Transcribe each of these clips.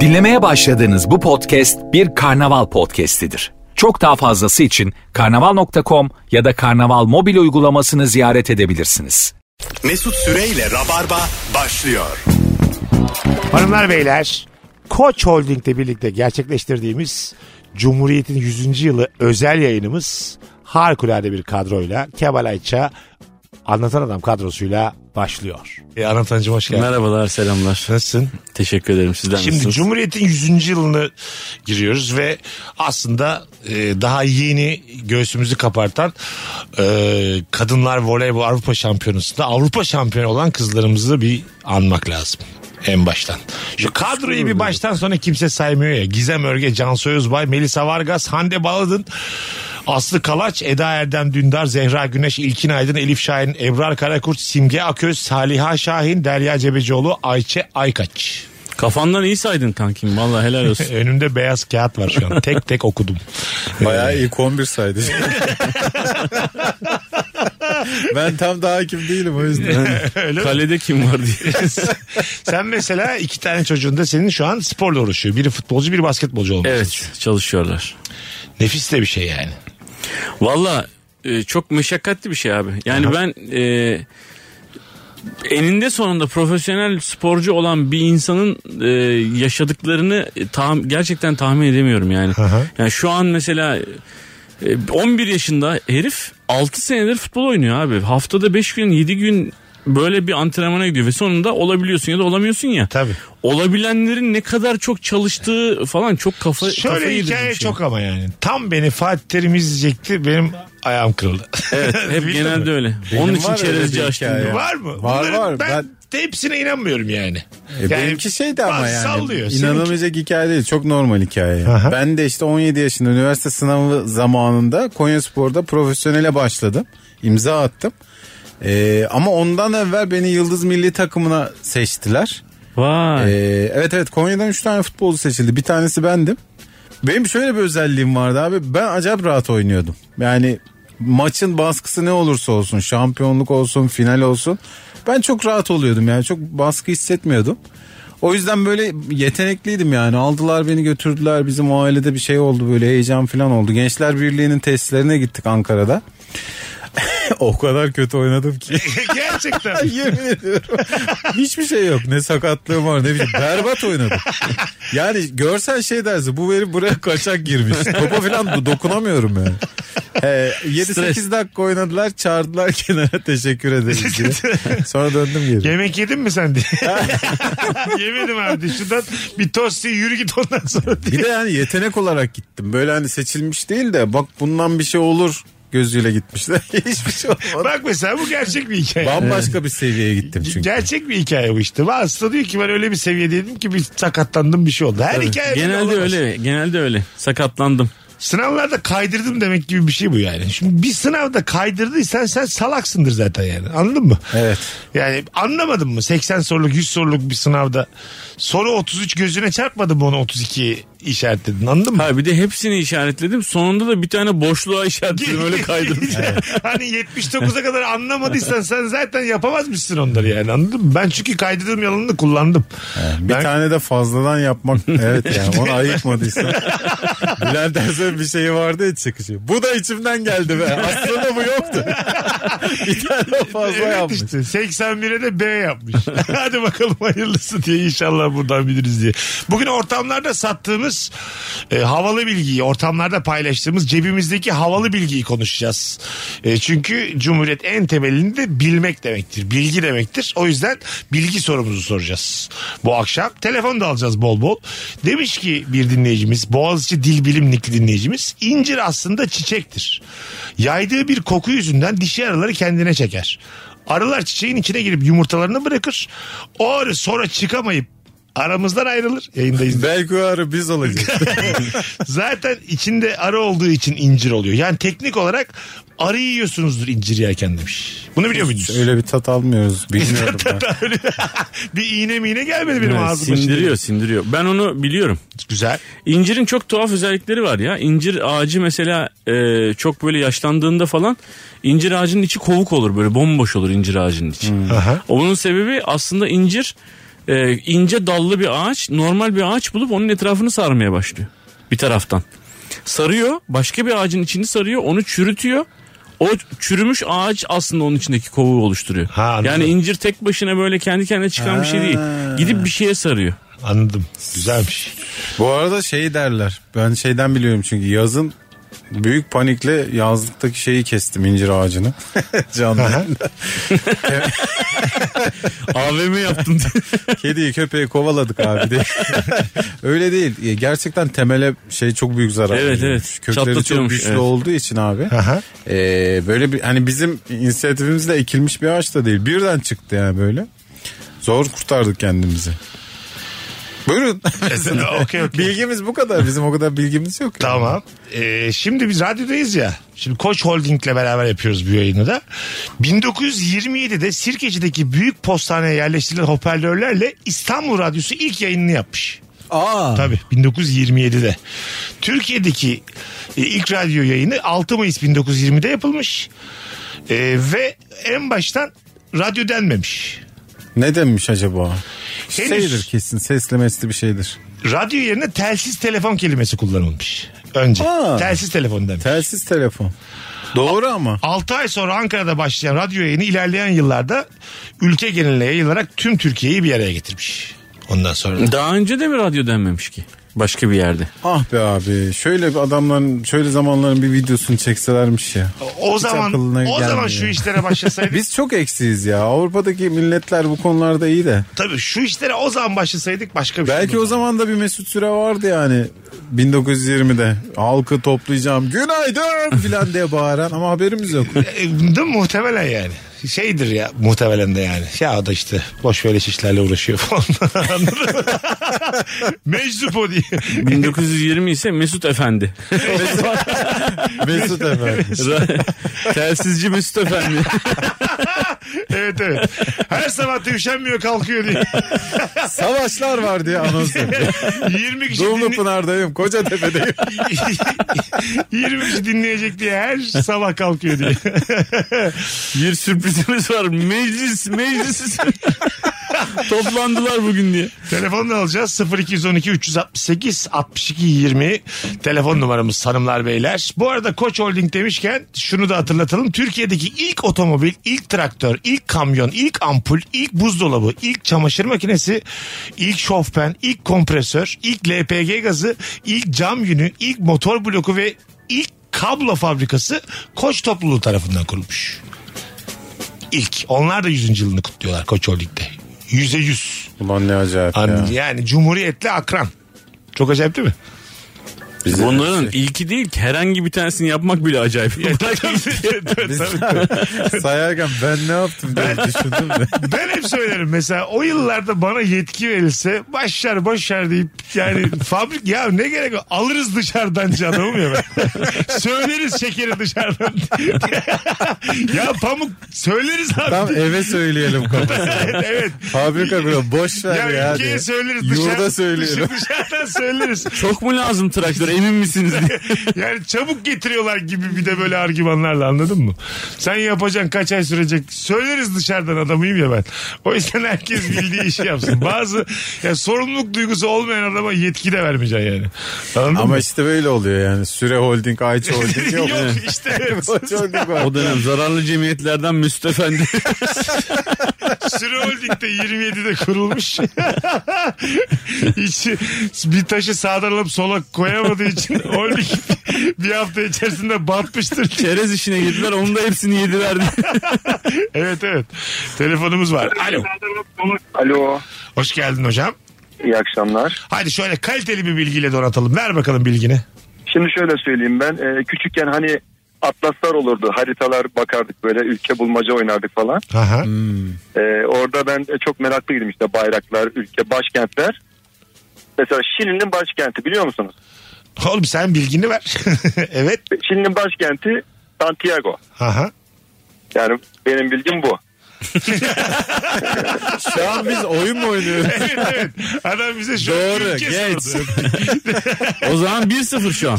Dinlemeye başladığınız bu podcast bir karnaval podcastidir. Çok daha fazlası için karnaval.com ya da karnaval mobil uygulamasını ziyaret edebilirsiniz. Mesut Süreyle Rabarba başlıyor. Hanımlar beyler Koç Holding'le birlikte gerçekleştirdiğimiz Cumhuriyet'in 100. yılı özel yayınımız harikulade bir kadroyla Kemal Ayça Anlatan Adam kadrosuyla başlıyor. E, Anlatancım hoş geldin. Merhabalar selamlar. Nasılsın? Teşekkür ederim sizden Şimdi nasılsınız? Cumhuriyet'in 100. yılını giriyoruz ve aslında e, daha yeni göğsümüzü kapartan e, kadınlar voleybol Avrupa Şampiyonası'nda Avrupa şampiyonu olan kızlarımızı bir anmak lazım. En baştan. Şu kadroyu bir baştan sona kimse saymıyor ya. Gizem Örge, Cansu Özbay, Melisa Vargas, Hande Baladın, Aslı Kalaç, Eda Erdem Dündar, Zehra Güneş, İlkin Aydın, Elif Şahin, Ebrar Karakurt, Simge Aköz, Saliha Şahin, Derya Cebecioğlu, Ayçe Aykaç. Kafandan iyi saydın kankim valla helal olsun. Önümde beyaz kağıt var şu an. Tek tek okudum. Bayağı ilk 11 saydı. ben tam daha hakim değilim o yüzden. Öyle mi? Kalede kim var diye. Sen mesela iki tane çocuğun da senin şu an sporla uğraşıyor. Biri futbolcu biri basketbolcu olmuş. evet çalışıyorlar. Nefis de bir şey yani. Valla e, çok meşakkatli bir şey abi. Yani ben e, eninde sonunda profesyonel sporcu olan bir insanın e, yaşadıklarını e, tam gerçekten tahmin edemiyorum yani. Aha. Yani şu an mesela e, 11 yaşında herif 6 senedir futbol oynuyor abi. Haftada 5 gün 7 gün böyle bir antrenmana gidiyor ve sonunda olabiliyorsun ya da olamıyorsun ya. Tabii. Olabilenlerin ne kadar çok çalıştığı falan çok kafa kafa Şöyle yedirici hikaye şey. çok ama yani. Tam beni Fatih Terim izleyecekti. Benim ayağım kırıldı. Evet hep Bildin genelde mi? öyle. Benim Onun için çerezci açtım. diyor. Var mı? Var, Bunların var. Ben, Ben- de hepsine inanmıyorum yani. E, benimki şeydi ama yani. Sallıyor. Seninki- İnanılmayacak hikaye değil. Çok normal hikaye. Aha. Ben de işte 17 yaşında üniversite sınavı zamanında Konyaspor'da profesyonele başladım. İmza attım. Ee, ama ondan evvel beni Yıldız Milli Takımına seçtiler. Vay. Ee, evet evet Konya'dan 3 tane futbolcu seçildi. Bir tanesi bendim. Benim şöyle bir özelliğim vardı abi. Ben acayip rahat oynuyordum. Yani maçın baskısı ne olursa olsun, şampiyonluk olsun, final olsun. Ben çok rahat oluyordum yani. Çok baskı hissetmiyordum. O yüzden böyle yetenekliydim yani. Aldılar beni götürdüler. Bizim ailede bir şey oldu böyle heyecan falan oldu. Gençler Birliği'nin testlerine gittik Ankara'da. o kadar kötü oynadım ki. Gerçekten. Yemin ediyorum. Hiçbir şey yok. Ne sakatlığım var ne bileyim. Berbat oynadım. Yani görsen şey dersin bu herif buraya kaçak girmiş. Topa falan do- dokunamıyorum yani. Ee, 7-8 dakika oynadılar çağırdılar kenara teşekkür ederiz diye. Sonra döndüm geri. Yemek yedin mi sen diye. Yemedim abi. Şuradan bir tost ye, yürü git ondan sonra diye. Bir de yani yetenek olarak gittim. Böyle hani seçilmiş değil de bak bundan bir şey olur gözüyle gitmişler. Hiçbir şey olmadı. Bak mesela bu gerçek bir hikaye. Bambaşka bir seviyeye gittim çünkü. Gerçek bir hikaye bu işte. Aslında diyor ki ben öyle bir seviyedeydim ki bir sakatlandım bir şey oldu. Her hikaye böyle Genelde olamaz. öyle. Genelde öyle. Sakatlandım. Sınavlarda kaydırdım demek gibi bir şey bu yani. Şimdi bir sınavda kaydırdıysan sen salaksındır zaten yani. Anladın mı? Evet. Yani anlamadın mı? 80 soruluk 100 soruluk bir sınavda soru 33 gözüne çarpmadı mı onu 32 işaretledin anladın mı? Ha bir de hepsini işaretledim. Sonunda da bir tane boşluğa işaretledim öyle kaydım. hani 79'a kadar anlamadıysan sen zaten yapamazmışsın onları yani anladın mı? Ben çünkü kaydırdığım yalanını kullandım. Bir Ben- tane de fazladan yapmak evet yani onu ayıkmadıysa. Bülent Ersoy'un bir şeyi vardı ya çıkışı. Bu da içimden geldi be. Aslında bu yoktu. bir tane fazla evet yapmış. işte 81'e de B yapmış. Hadi bakalım hayırlısı diye inşallah buradan biliriz diye. Bugün ortamlarda sattığımız e, havalı bilgiyi, ortamlarda paylaştığımız cebimizdeki havalı bilgiyi konuşacağız. E, çünkü Cumhuriyet en temelinde bilmek demektir. Bilgi demektir. O yüzden bilgi sorumuzu soracağız. Bu akşam telefon da alacağız bol bol. Demiş ki bir dinleyicimiz, Boğaziçi Dil Bilim Nikli dinleyicimiz, incir aslında çiçektir. Yaydığı bir koku yüzünden dişi arıları kendine çeker. Arılar çiçeğin içine girip yumurtalarını bırakır. O arı sonra çıkamayıp aramızdan ayrılır. Yayındayız. Belki o ara biz olacağız. Zaten içinde arı olduğu için incir oluyor. Yani teknik olarak arı yiyorsunuzdur incir yerken demiş. Bunu biliyor muydunuz? Öyle bir tat almıyoruz. Bilmiyorum ben. Bir iğne miğne gelmedi benim Evet, ağzıma. sindiriyor sindiriyor. Ben onu biliyorum. Güzel. İncirin çok tuhaf özellikleri var ya. İncir ağacı mesela e, çok böyle yaşlandığında falan incir ağacının içi kovuk olur böyle bomboş olur incir ağacının içi. Aha. Onun sebebi aslında incir e, ince dallı bir ağaç normal bir ağaç bulup onun etrafını sarmaya başlıyor bir taraftan. Sarıyor başka bir ağacın içini sarıyor onu çürütüyor. O çürümüş ağaç aslında onun içindeki kovuğu oluşturuyor. Ha, anladım. yani incir tek başına böyle kendi kendine çıkan bir şey değil. Gidip bir şeye sarıyor. Anladım. Güzelmiş. Bu arada şey derler. Ben şeyden biliyorum çünkü yazın büyük panikle yazlıktaki şeyi kestim incir ağacını. Canlı. AVM yaptım diye. Kediyi köpeği kovaladık abi de. Öyle değil. Gerçekten temele şey çok büyük zarar. Evet, evet. Kökleri çok güçlü evet. olduğu için abi. Ee, böyle bir hani bizim inisiyatifimizle ekilmiş bir ağaç da değil. Birden çıktı yani böyle. Zor kurtardık kendimizi. Buyurun. okey okey. Bilgimiz bu kadar. Bizim o kadar bilgimiz yok. yani. Tamam. Ee, şimdi biz radyodayız ya. Şimdi Koç Holding'le beraber yapıyoruz bu yayını da. 1927'de Sirkeci'deki büyük postaneye yerleştirilen hoparlörlerle İstanbul Radyosu ilk yayınını yapmış. Aa. Tabii 1927'de. Türkiye'deki e, ilk radyo yayını 6 Mayıs 1920'de yapılmış. E, ve en baştan radyo denmemiş. Ne demiş acaba? Henüz- Şeydir kesin sesli mesli bir şeydir. Radyo yerine telsiz telefon kelimesi kullanılmış. Önce. Aa. Telsiz telefon demiş. Telsiz telefon. Doğru ama. 6 ay sonra Ankara'da başlayan radyo yayını ilerleyen yıllarda ülke geneline yayılarak tüm Türkiye'yi bir araya getirmiş. Ondan sonra. Daha önce de mi radyo denmemiş ki? Başka bir yerde. Ah be abi. Şöyle bir adamların şöyle zamanların bir videosunu çekselermiş ya. O Hiç zaman o zaman gelmiyor. şu işlere başlasaydık. Biz çok eksiyiz ya. Avrupa'daki milletler bu konularda iyi de. tabii şu işlere o zaman başlasaydık başka bir şey. Belki o zaman da bir Mesut Süre vardı yani. 1920'de halkı toplayacağım günaydın filan diye bağıran ama haberimiz yok. E, değil mi? Muhtemelen yani. Şeydir ya muhtemelen de yani. Ya o da işte boş böyle işlerle uğraşıyor falan. Meczup o diye. 1920 ise Mesut Efendi. Mesut efendim. Telsizci Mesut Efendi. evet evet. Her sabah da üşenmiyor kalkıyor diye. Savaşlar var diye anons yapıyor. 20 kişi Dumlu dinle- Pınar'dayım Kocatepe'deyim. 20 kişi dinleyecek diye her sabah kalkıyor diye. Bir sürprizimiz var. Meclis, meclis. Toplandılar bugün diye. Telefonla alacağız 0212 368 62 20 telefon numaramız hanımlar beyler. Bu arada Koç Holding demişken şunu da hatırlatalım. Türkiye'deki ilk otomobil, ilk traktör, ilk kamyon, ilk ampul, ilk buzdolabı, ilk çamaşır makinesi, ilk şofben, ilk kompresör, ilk LPG gazı, ilk cam yünü, ilk motor bloku ve ilk kablo fabrikası Koç topluluğu tarafından kurulmuş. İlk. Onlar da 100. yılını kutluyorlar Koç Holding'de. Yüze yüz. Ulan ne acayip ya. An- Yani cumhuriyetle akran. Çok acayip değil mi? Bize- şey- Bunların ilki değil ki herhangi bir tanesini yapmak bile acayip. Biz sayarken ben ne yaptım diye düşündüm de. ben hep söylerim mesela o yıllarda bana yetki verilse başlar boşver deyip yani fabrik ya ne gerek var alırız dışarıdan canım ya ben. söyleriz şekeri dışarıdan ya pamuk söyleriz abi. Tam eve söyleyelim kafasına. evet, evet. Fabrika kuruyor. Boş ver ya. Ya ülkeye diye. söyleriz Yurda dışarı, söyleyelim. dışarıdan söyleriz. Çok mu lazım traktör emin misiniz diye. Yani çabuk getiriyorlar gibi bir de böyle argümanlarla anladın mı? Sen yapacaksın kaç ay sürecek. Söyleriz dışarıdan adamıyım ya ben. O yüzden herkes bildiği işi yapsın. Bazı ya sorumluluk duygusu olmayan adama yetki de vermeyeceksin yani. Anladın Ama mı? işte böyle oluyor yani. Süre Holding, Ayça Holding yok. Yok işte evet. Holding. O dönem zararlı cemiyetlerden Mesut Efendi. Süre Holding'de 27'de kurulmuş. Hiç bir taşı sağdan alıp sola koyamadığı için holding bir hafta içerisinde batmıştır. Çerez işine girdiler onun da hepsini yediler. Evet evet. Telefonumuz var. Alo. Alo. Hoş geldin hocam. İyi akşamlar. Hadi şöyle kaliteli bir bilgiyle donatalım. Ver bakalım bilgini. Şimdi şöyle söyleyeyim ben. e, küçükken hani atlaslar olurdu. Haritalar bakardık böyle ülke bulmaca oynardık falan. Aha. E, orada ben e, çok meraklıydım işte bayraklar, ülke, başkentler. Mesela Şili'nin başkenti biliyor musunuz? Oğlum sen bilgini ver. evet. Şili'nin başkenti Santiago. Aha. Yani benim bilgim bu. Şu an biz oyun mu oynuyoruz? evet evet. Adam bize şu Doğru, ülke geç. sordu. O zaman 1-0 şu an.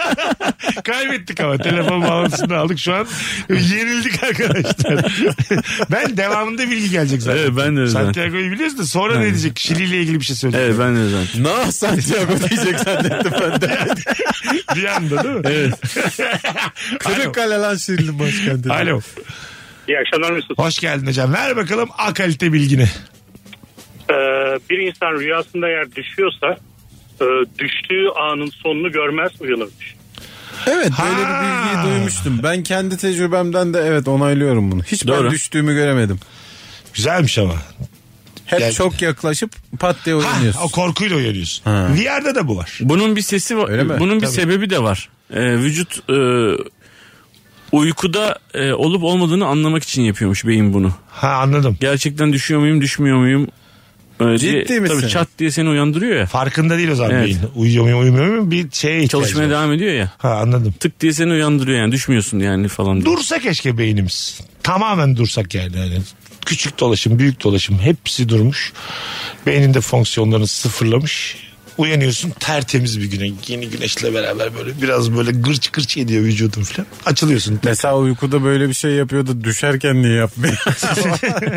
Kaybettik ama telefon bağlantısını aldık. Şu an yenildik arkadaşlar. ben devamında bilgi gelecek zaten. Evet, ben de öyle. Santiago'yu biliyoruz da sonra ne diyecek? Şili ile ilgili bir şey söyleyecek. Evet ben de zaten. Nah Santiago diyecek zannettim ben de. Bir anda değil mi? Evet. Kırıkkale lan Şirin'in başkenti. Alo. İyi akşamlar Mesut. Hoş geldin hocam. Ver bakalım A kalite bilgini. Ee, bir insan rüyasında eğer düşüyorsa e, düştüğü anın sonunu görmez uyanırmış. Evet böyle Ha. bir bilgiyi duymuştum. Ben kendi tecrübemden de evet onaylıyorum bunu. Hiç ben Doğru. düştüğümü göremedim. Güzelmiş ama. Hep Yani- çok yaklaşıp pat diye Ha, oynuyorsun. o korkuyla uyanıyorsun. Ha. VR'da da bu var. Bunun bir sesi var. Öyle mi? Bunun bir Tabii. sebebi de var. Ee, vücut e, uykuda e, olup olmadığını anlamak için yapıyormuş beyin bunu. Ha anladım. Gerçekten düşüyor muyum, düşmüyor muyum? Ee, Ciddi diye, misin? Tabii çat diye seni uyandırıyor ya. Farkında değil o zaman Evet. beyin. Uyuyor muyum uyumuyor muyum bir şeye ihtiyacı Çalışmaya var. devam ediyor ya. Ha anladım. Tık diye seni uyandırıyor yani düşmüyorsun yani falan. diye. Dursa keşke beynimiz. Tamamen dursak yani. yani küçük dolaşım, büyük dolaşım hepsi durmuş. Beyninde fonksiyonlarını sıfırlamış. Uyanıyorsun tertemiz bir güne. Yeni güneşle beraber böyle biraz böyle gırç gırç ediyor vücudun falan. Açılıyorsun. Mesela uykuda böyle bir şey yapıyordu. Düşerken niye yapmıyor?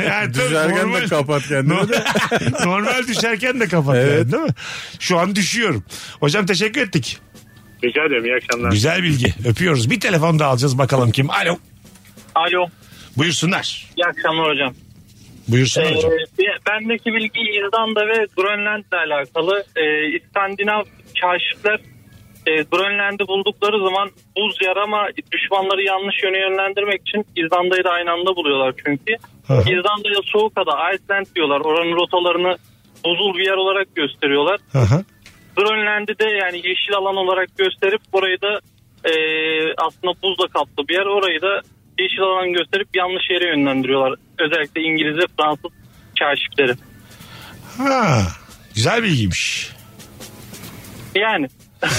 Yani Düşerken de kapat kendini de. Normal düşerken de kapat Evet. yani, değil mi? Şu an düşüyorum. Hocam teşekkür ettik. Rica ederim iyi akşamlar. Güzel bilgi. Öpüyoruz. Bir telefon daha alacağız bakalım kim. Alo. Alo Buyursunlar. iyi akşamlar hocam. Buyursunlar hocam. Ee, bendeki bilgi İzlanda ve Grönland'le alakalı. Ee, İskandinav kaşifler e, Grönland'i buldukları zaman buz yer ama düşmanları yanlış yöne yönlendirmek için İzlanda'yı da aynı anda buluyorlar çünkü. İzlanda'ya soğuk ada Iceland diyorlar. Oranın rotalarını buzul bir yer olarak gösteriyorlar. Hı. Grönland'i de yani yeşil alan olarak gösterip orayı da e, aslında buzla kaplı bir yer. Orayı da yeşil alan gösterip yanlış yere yönlendiriyorlar. Özellikle İngiliz ve Fransız kaşifleri. Ha, güzel bilgiymiş. Yani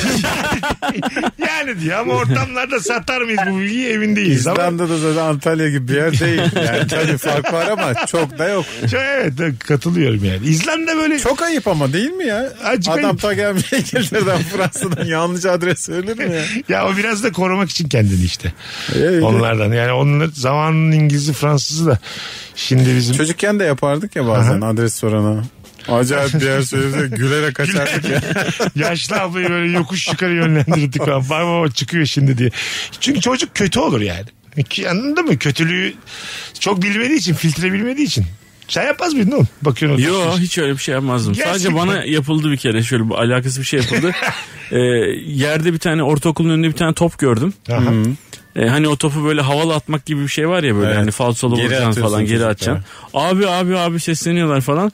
Yani diyor ama ortamlarda satar mıyız bu bilgiyi emin değiliz. Ama İzlanda'da zaten Antalya gibi bir yer değil. Yani tabii fark var ama çok da yok. Çok- evet katılıyorum yani. İzlanda böyle Çok ayıp ama değil mi ya? Azıcık Adam ayıp. ta gelmiş İngiltere'den Fransa'dan yanlış adres söyler mi ya? ya o biraz da korumak için kendini işte. Evet. Onlardan yani onlar zamanın İngiliz'i Fransızı da şimdi bizim Çocukken de yapardık ya bazen adres sorana. Acayip bir yer söylese gülerek kaçardık ya. yaşlı ablayı böyle yokuş yukarı yönlendirdik. Bak baba çıkıyor şimdi diye. Çünkü çocuk kötü olur yani. Anladın mı? Kötülüğü çok bilmediği için, filtre bilmediği için. Sen yapmaz mıydın oğlum? Bakıyorsun. Yo hiç öyle bir şey yapmazdım. Gerçekten. Sadece bana yapıldı bir kere şöyle bir alakası bir şey yapıldı. Ee, yerde bir tane ortaokulun önünde bir tane top gördüm. Aha. Ee, hani o topu böyle havalı atmak gibi bir şey var ya böyle Evet. hani falsolu vuracaksın falan geri atacaksın. Abi abi abi sesleniyorlar falan.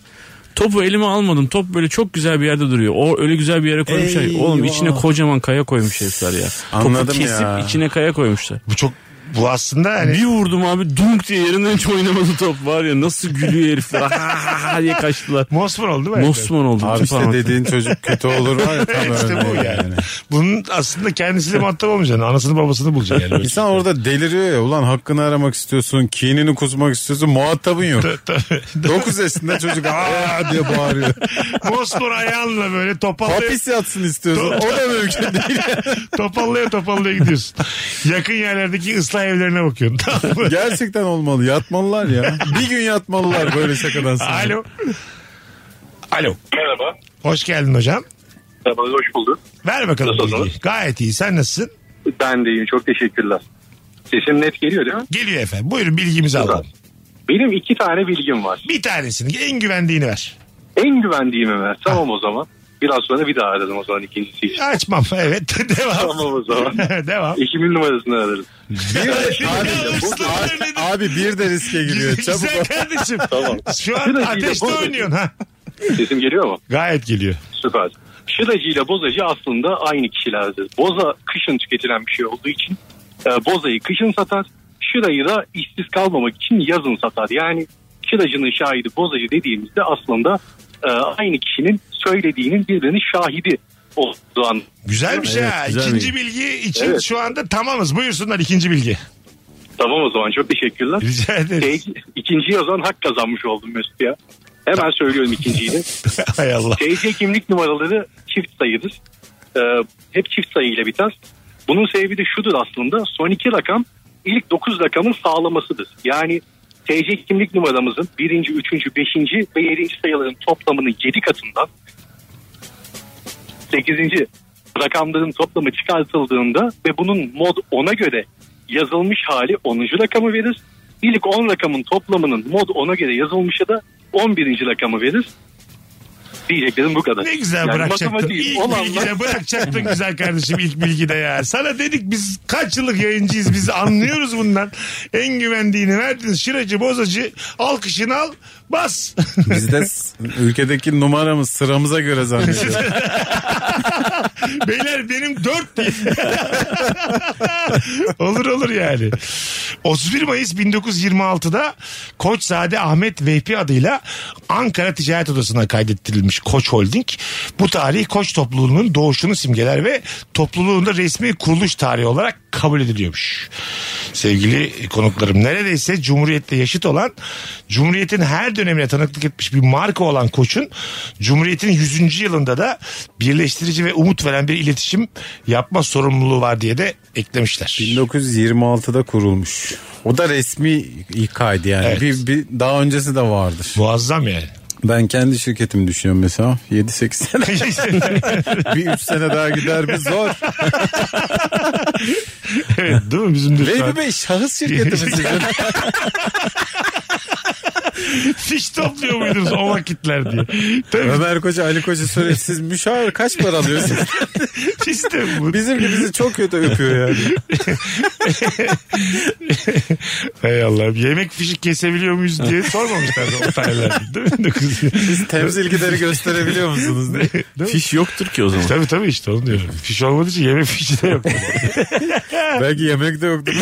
Topu elime almadım. Top böyle çok güzel bir yerde duruyor. O öyle güzel bir yere koymuşlar. Eyvah. Oğlum içine kocaman kaya koymuş herifler ya. Anladım Topu kesip ya. içine kaya koymuşlar. Bu çok bu aslında hani Bir vurdum abi dunk diye yerinden hiç oynamadı top var ya. Nasıl gülüyor herifler. Ha, ha, ha diye kaçtılar. mosmor oldu değil mi? Mosman oldu. Abi işte dediğin çocuk kötü olur var ya tam işte bu örneği yani. Bunun aslında kendisiyle muhatap olmayacaksın. Anasını babasını bulacaksın yani. İnsan orada deliriyor ya ulan hakkını aramak istiyorsun kinini kusmak istiyorsun muhatabın yok. Tabii. 9 yaşında çocuk aa diye bağırıyor. Mosmor ayağınla böyle topallaya, Hapis yatsın istiyorsun o da mümkün değil. topallaya topallaya gidiyorsun. Yakın yerlerdeki ıslah evlerine bakıyorsun. Tamam mı? Gerçekten olmalı yatmalılar ya. Bir gün yatmalılar böyle şakadan sonra. Alo. Alo. Merhaba. Hoş geldin hocam. Merhaba hoş bulduk. Ver bakalım Nasılsınız? bilgiyi. Gayet iyi. Sen nasılsın? Ben de iyiyim çok teşekkürler. Sesim net geliyor değil mi? Geliyor efendim. Buyurun bilgimizi alalım. Benim iki tane bilgim var. Bir tanesini en güvendiğini ver. En güvendiğimi ver. Tamam o zaman. Biraz sonra bir daha aradım o zaman ikincisi için. Açmam. Evet. Devam. Tamam o zaman. Devam. Ekimin numarasını ararız. Bir, Ya, abi, ıslah nedir? abi bir de riske giriyor çabuk. Güzel kardeşim. Tamam. Şu an ateşte oynuyorsun ha. Sesim geliyor mu? Gayet geliyor. Süper. Şıracı ile bozacı aslında aynı kişilerdir. Boza kışın tüketilen bir şey olduğu için e, bozayı kışın satar. Şırayı da işsiz kalmamak için yazın satar. Yani şıracının şahidi bozacı dediğimizde aslında e, aynı kişinin söylediğinin birbirinin şahidi olduğu an. Güzel bir şey Evet, ha. güzel İkinci bilgi için Evet. şu anda tamamız. Buyursunlar ikinci bilgi. Tamam o zaman çok teşekkürler. Rica ederiz. Şey, ikinciyi o zaman hak kazanmış oldum Mesut ya. Hemen söylüyorum ikinciyi de. Hay Allah. TC kimlik numaraları çift sayıdır. Ee, hep çift sayı ile biter. Bunun sebebi de şudur aslında. Son iki rakam ilk dokuz rakamın sağlamasıdır. Yani TC kimlik numaramızın birinci, üçüncü, beşinci ve yedinci sayıların toplamının yedi katından sekizinci rakamların toplamı çıkartıldığında ve bunun mod 10'a göre yazılmış hali 10. rakamı verir. İlk 10 rakamın toplamının mod 10'a göre yazılmışı da 11. rakamı verir. Diyeceklerim bu kadar. Ne güzel Yani bırakacaktın. İlk olanlar- bilgide bırakacaktın güzel kardeşim ilk bilgide ya. Sana dedik biz kaç yıllık yayıncıyız biz anlıyoruz bundan. En güvendiğini verdin. Şıracı bozacı alkışını al bas. Biz de ülkedeki numaramız sıramıza göre zannediyoruz. Beyler benim dört değil. olur olur yani. 31 Mayıs 1926'da Koçzade Ahmet Vehbi adıyla Ankara Ticaret Odası'na kaydettirilmiş Koç Holding. Bu tarih Koç topluluğunun doğuşunu simgeler ve topluluğun da resmi kuruluş tarihi olarak kabul ediliyormuş. Sevgili konuklarım neredeyse Cumhuriyet'te yaşıt olan Cumhuriyet'in her dönemine tanıklık etmiş bir marka olan Koç'un Cumhuriyet'in 100. yılında da birleştirici ve umut veren bir iletişim yapma sorumluluğu var diye de eklemişler. 1926'da kurulmuş. O da resmi ilk kaydı yani. Evet. Bir, bir daha öncesi de vardır. Muazzam yani. Ben kendi şirketimi düşünüyorum mesela. 7-8 sene. bir 3 sene daha gider mi zor. evet değil mi bizim de Bey şahıs şirketi mi sizin? fiş topluyor muydunuz o vakitler diye. Tabii Ömer Koca Ali Koca soruyor siz müşavir kaç para alıyorsunuz? işte bu. Bizimki bizi çok kötü öpüyor yani. Hay Allah. Yemek fişi kesebiliyor muyuz diye sormamışlar o tarihlerde. Değil mi? Siz temsil gideri gösterebiliyor musunuz diye. Değil mi? Fiş yoktur ki o zaman. Tabii tabii işte onu diyorum. Fiş olmadığı için yemek fişi de yok. Belki yemek de yoktu.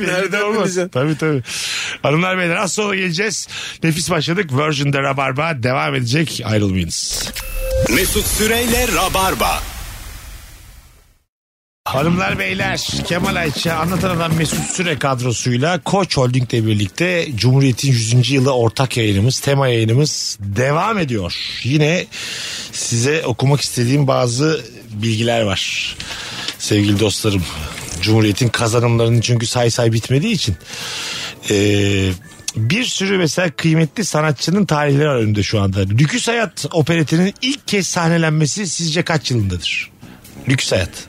Nerede olmaz. Tabii tabii. Hanımlar beyler az sonra geleceğiz. Nefis başladık. Virgin'de Rabarba devam edecek. Ayrılmayınız. Mesut Süreyle Rabarba. Hanımlar beyler Kemal Ayça Anlatan Adam Mesut Süre kadrosuyla Koç Holding'le birlikte Cumhuriyet'in 100. yılı ortak yayınımız tema yayınımız devam ediyor. Yine size okumak istediğim bazı bilgiler var sevgili dostlarım. Cumhuriyet'in kazanımlarının çünkü say say bitmediği için. Ee, bir sürü mesela kıymetli sanatçının tarihleri var önümde şu anda. Lüküs Hayat operetinin ilk kez sahnelenmesi sizce kaç yılındadır? Lüküs Hayat.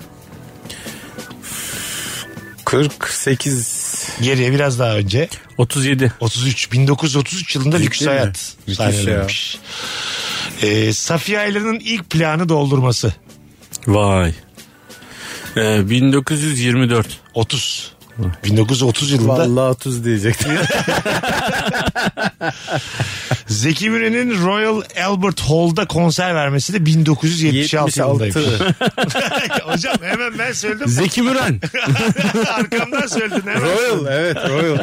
48 Geriye biraz daha önce 37. 33 1933 yılında Ciddi Lüks mi? Hayat sahnelenmiş. Ee, Safiye Aylar'ın ilk planı doldurması Vay. Ee, 1924. 30 1930 yılında Vallahi 30 diyecektim. Zeki Müren'in Royal Albert Hall'da konser vermesi de 1976 yılındaymış. 76. Hocam hemen ben söyledim. Zeki Müren. Arkamdan söyledin hemen. Royal evet Royal.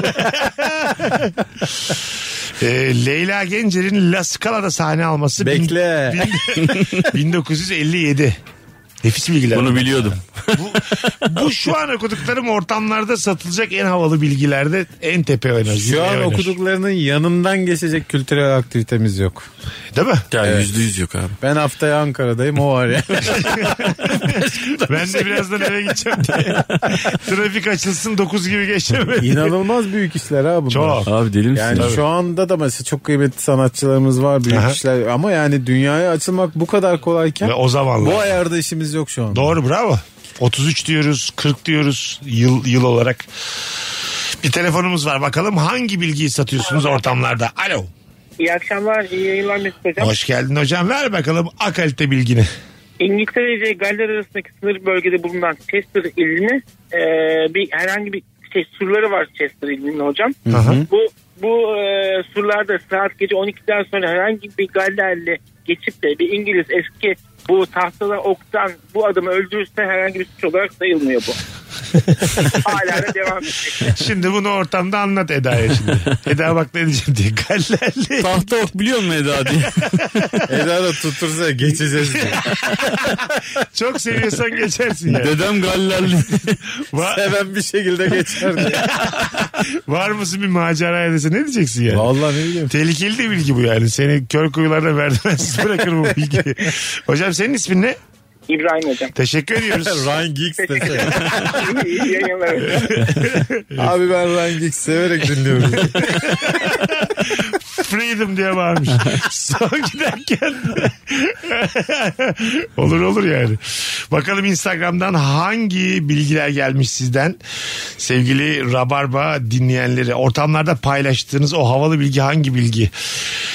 Ee, Leyla Gencer'in La Scala'da sahne alması bin- Bekle. bin- 1957. Nefis bilgiler. Bunu biliyordum. Bu, bu şu an okuduklarım ortamlarda satılacak en havalı bilgilerde en tepe oynar. Şu zirveye an oynar. okuduklarının yanından geçecek kültürel aktivitemiz yok. Değil mi? Ya yüzde yüz yok abi. Ben haftaya Ankara'dayım o var ya. Ben de birazdan eve gideceğim diye. Trafik açılsın 9 gibi geçeceğim. İnanılmaz büyük işler ha bunlar. Çok. Abi deli misin? Yani Tabii. şu anda da mesela çok kıymetli sanatçılarımız var büyük Aha. işler ama yani dünyaya açılmak bu kadar kolayken Ve o zamanlar. bu ayarda işimiz yok şu an. Doğru bravo. 33 diyoruz 40 diyoruz yıl, yıl olarak. Bir telefonumuz var bakalım hangi bilgiyi satıyorsunuz ortamlarda. Alo. İyi akşamlar, iyi yayınlar Mesut Hocam. Hoş geldin hocam ver bakalım akalite bilgini. İngiltere ile Galler arasındaki sınır bölgede bulunan Chester ilini e, bir herhangi bir şey, surları var Chester ilinin hocam. Aha. Bu bu e, surlarda saat gece 12'den sonra herhangi bir Gallerli geçip de bir İngiliz eski bu tahtada oktan bu adamı öldürürse herhangi bir suç olarak sayılmıyor bu. Hala da devam edecek. Şimdi bunu ortamda anlat Eda'ya şimdi. Eda bak ne diyeceğim diye. Gallerli. Tahta ok biliyor musun Eda diye. Eda da tuttursa geçeceğiz diye. Çok seviyorsan geçersin yani. Dedem Gallerli. Va- Hemen bir şekilde geçer diye. var mısın bir maceraya dese ne diyeceksin yani? Vallahi ne bileyim. Tehlikeli de bilgi bu yani. Seni kör kuyularda merdivensiz bırakır bu bilgi. Hocam senin ismin ne? İbrahim hocam. Teşekkür ediyoruz. Ryan Giggs dese. İyi yayınlar hocam. Abi ben Ryan Giggs severek dinliyorum. Freedom diye bağırmış. Son giderken. olur olur yani. Bakalım Instagram'dan hangi bilgiler gelmiş sizden? Sevgili Rabarba dinleyenleri ortamlarda paylaştığınız o havalı bilgi hangi bilgi?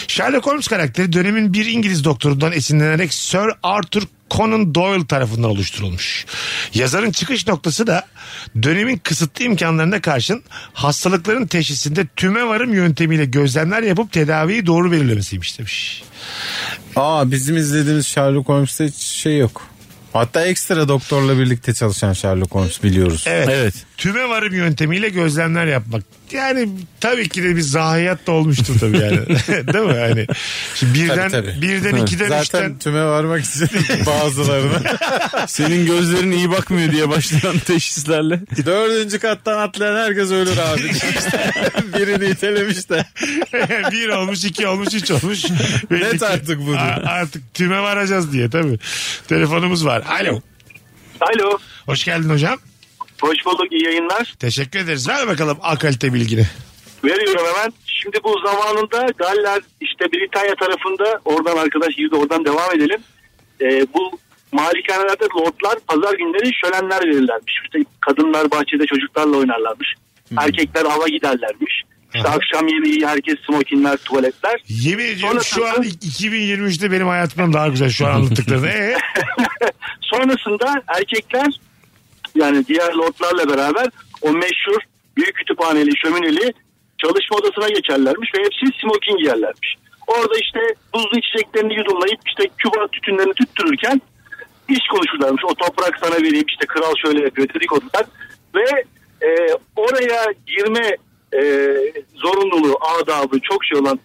Sherlock Holmes karakteri dönemin bir İngiliz doktorundan esinlenerek Sir Arthur Conan Doyle tarafından oluşturulmuş. Yazarın çıkış noktası da dönemin kısıtlı imkanlarına karşın hastalıkların teşhisinde tümevarım yöntemiyle gözlemler yapıp tedaviyi doğru belirlemesiymiş demiş. Aa bizim izlediğimiz Sherlock Holmes'te hiç şey yok. Hatta ekstra doktorla birlikte çalışan Sherlock Holmes biliyoruz. Evet. Evet. Tümevarım yöntemiyle gözlemler yapmak. Yani tabii ki de bir zahiyat da olmuştur tabii yani. Değil mi? Yani şimdi birden, Tabii, tabii. birden ikiden Zaten üçten tüme varmak için bazılarına. Senin gözlerin iyi bakmıyor diye başlayan teşhislerle. Dördüncü kattan atlayan herkes ölür abi. Birini itelemiş de. bir olmuş, iki olmuş, üç olmuş. Belli Net artık bu diyor. a- Artık tüme varacağız diye tabii. Telefonumuz var. Alo. Alo. Hoş geldin hocam. Hoş bulduk iyi yayınlar. Teşekkür ederiz. Ver bakalım A kalite bilgini. Veriyorum hemen. Şimdi bu zamanında Galler işte Britanya tarafında oradan arkadaş girdi oradan devam edelim. Ee, bu malikanelerde lordlar pazar günleri şölenler verirlermiş. İşte kadınlar bahçede çocuklarla oynarlarmış. Erkekler ava giderlermiş. İşte Aha. akşam yemeği herkes smokinler, tuvaletler. Yemin ediyorum şu an Sonrasında- 2023'te benim hayatımdan daha güzel şu an anlattıklarını. Ee? Sonrasında erkekler yani diğer lordlarla beraber o meşhur büyük kütüphaneli, şömineli çalışma odasına geçerlermiş ve hepsi smoking giyerlermiş. Orada işte buzlu içeceklerini yudumlayıp işte küba tütünlerini tüttürürken iş konuşurlarmış. O toprak sana vereyim işte kral şöyle yapıyor dedikodular. Ve e, oraya girme e, zorunluluğu, adabı çok şey olan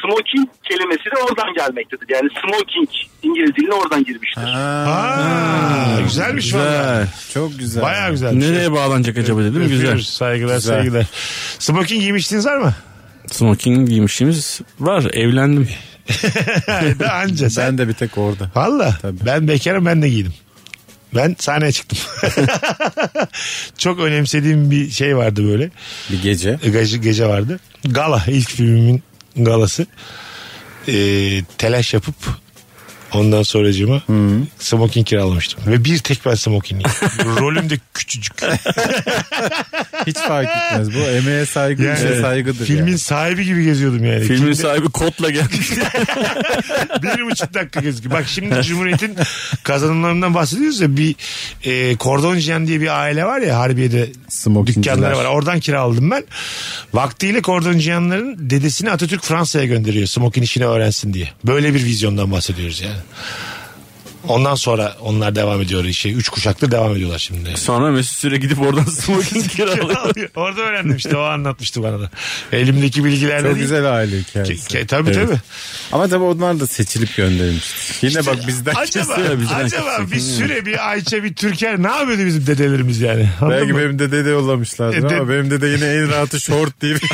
smoking kelimesi de oradan gelmektedir. Yani smoking İngiliz diline oradan girmiştir. Aa, güzelmiş valla. Güzel. Çok güzel. Baya güzel. bir şey. Nereye bağlanacak acaba dedim. Güzel. Öpüyoruz. Saygılar Güzel. saygılar. Smoking giymiştiniz var mı? Smoking giymişimiz var. Evlendim. da anca sen. Ben de bir tek orada. Valla ben bekarım ben de giydim. Ben sahneye çıktım. Çok önemsediğim bir şey vardı böyle. Bir gece. Gece, gece vardı. Gala ilk filmimin galası. Ee, telaş yapıp ondan sonracığıma smoking kiralamıştım. Ve bir tek ben smoking Rolüm de küçücük. Hiç fark etmez. Bu emeğe saygı Yani işe saygıdır. Filmin yani. sahibi gibi geziyordum yani. Filmin Kimde- sahibi kotla gelmiş. bir buçuk dakika gözüküyor. Bak şimdi Cumhuriyet'in kazanımlarından bahsediyoruz ya bir e, Kordonjiyan diye bir aile var ya Harbiye'de Smokingciler. dükkanları var. Oradan kiraladım ben. Vaktiyle Kordonjiyanların dedesini Atatürk Fransa'ya gönderiyor smokin işini öğrensin diye. Böyle bir vizyondan bahsediyoruz yani. uh, Ondan sonra onlar devam ediyor işe. Üç kuşaktır devam ediyorlar şimdi. Sonra Mesut Süre gidip oradan smoking kiralıyor. Orada öğrendim işte o anlatmıştı bana da. Elimdeki bilgilerle Çok değil. güzel aile Ke- hikayesi. ke- tabii tabii. Ama tabii onlar da seçilip gönderilmiştir. Yine bak bizden Acaba, kesin. bizden acaba kesin. bir süre bir Ayça bir Türker ne yapıyordu bizim dedelerimiz yani? Anladın Belki mı? benim dede de yollamışlardır E, de- ama benim dede yine en rahatı short deyip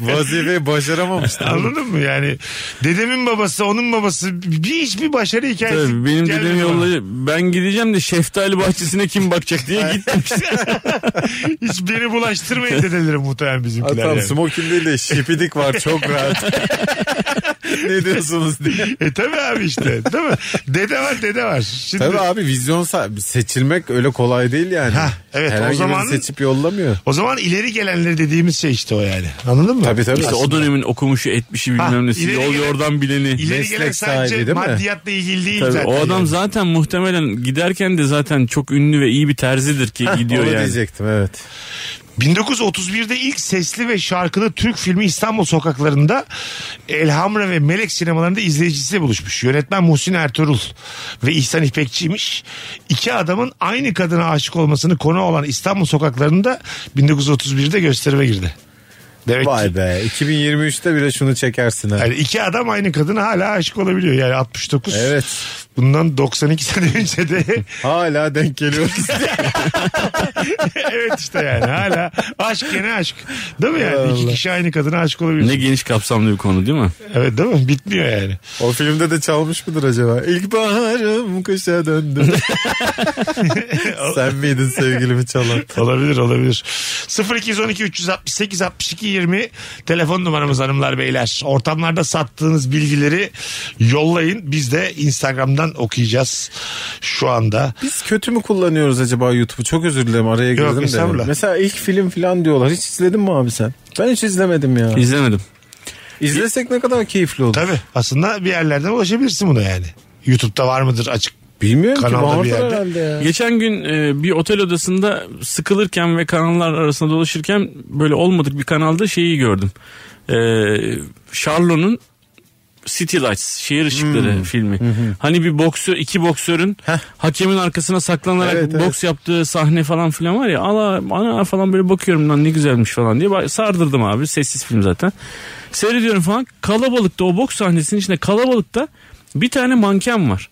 vazifeyi başaramamıştır. Anladın mı yani? Dedemin babası, onun babası bir hiçbir başarı hikayesi. Tabii benim dedem yollayı ben gideceğim de şeftali bahçesine kim bakacak diye gitmemiş. Hiç beni bulaştırmayın dedelerim muhtemelen bizimkiler. Atam yani. smoking değil de şipidik var çok rahat. ne diyorsunuz diye. E tabi abi işte değil mi? Dede var dede var. Şimdi, Tabii abi vizyon seçilmek öyle kolay değil yani. Ha, evet, o Herhangi zaman- birini seçip yollamıyor. O zaman ileri gelenleri dediğimiz şey işte o yani. Anladın mı? Tabii tabii. İşte o dönemin okumuşu etmişi bilmem nesi yol gelen- yordan bileni. İleri meslek gelen sadece sahibi değil mi? Maddiyatla ilgili değil Tabii, zaten. o adam yani. zaten muhtemelen giderken de zaten çok ünlü ve iyi bir terzidir ki gidiyor Onu yani. diyecektim evet. 1931'de ilk sesli ve şarkılı Türk filmi İstanbul sokaklarında Elhamra ve Melek sinemalarında izleyicisiyle buluşmuş. Yönetmen Muhsin Ertuğrul ve İhsan İpekçi'ymiş. İki adamın aynı kadına aşık olmasını konu olan İstanbul sokaklarında 1931'de gösterime girdi. Demek ki Vay be 2023'te bile şunu çekersin ha. yani iki adam aynı kadına hala aşık olabiliyor. Yani 69. Evet. Bundan 92 sene önce de Hala denk geliyoruz. evet işte yani hala aşk gene aşk. Değil mi yani? İki kişi aynı kadına aşık olabiliyor. Ne geniş kapsamlı bir konu değil mi? Evet değil mi? Bitmiyor yani. o filmde de çalmış mıdır acaba? İlkbaharım kışa döndü. Sen miydin sevgilimi çalan? Olabilir olabilir. 0212 368 62 20 telefon numaramız hanımlar beyler. Ortamlarda sattığınız bilgileri yollayın. Biz de Instagram'dan okuyacağız şu anda. Biz kötü mü kullanıyoruz acaba YouTube'u? Çok özür dilerim araya Yok, girdim de. Mesela ilk film falan diyorlar. Hiç izledin mi abi sen? Ben hiç izlemedim ya. İzlemedim. İzlesek ne kadar keyifli olur. Tabii aslında bir yerlerden ulaşabilirsin buna yani. YouTube'da var mıdır açık Bilmiyorum ki Kanalda vardır bir yerde. herhalde ya. Geçen gün e, bir otel odasında sıkılırken ve kanallar arasında dolaşırken böyle olmadık bir kanalda şeyi gördüm. E, Charlot'un City Lights şehir ışıkları filmi. Hani bir boksör iki boksörün hakemin arkasına saklanarak Evet, evet. boks yaptığı sahne falan filan var ya. Allah ana falan böyle bakıyorum lan ne güzelmiş falan diye sardırdım abi. Sessiz film zaten. Seyrediyorum falan. Kalabalıkta o boks sahnesinin içinde kalabalıkta bir tane manken var.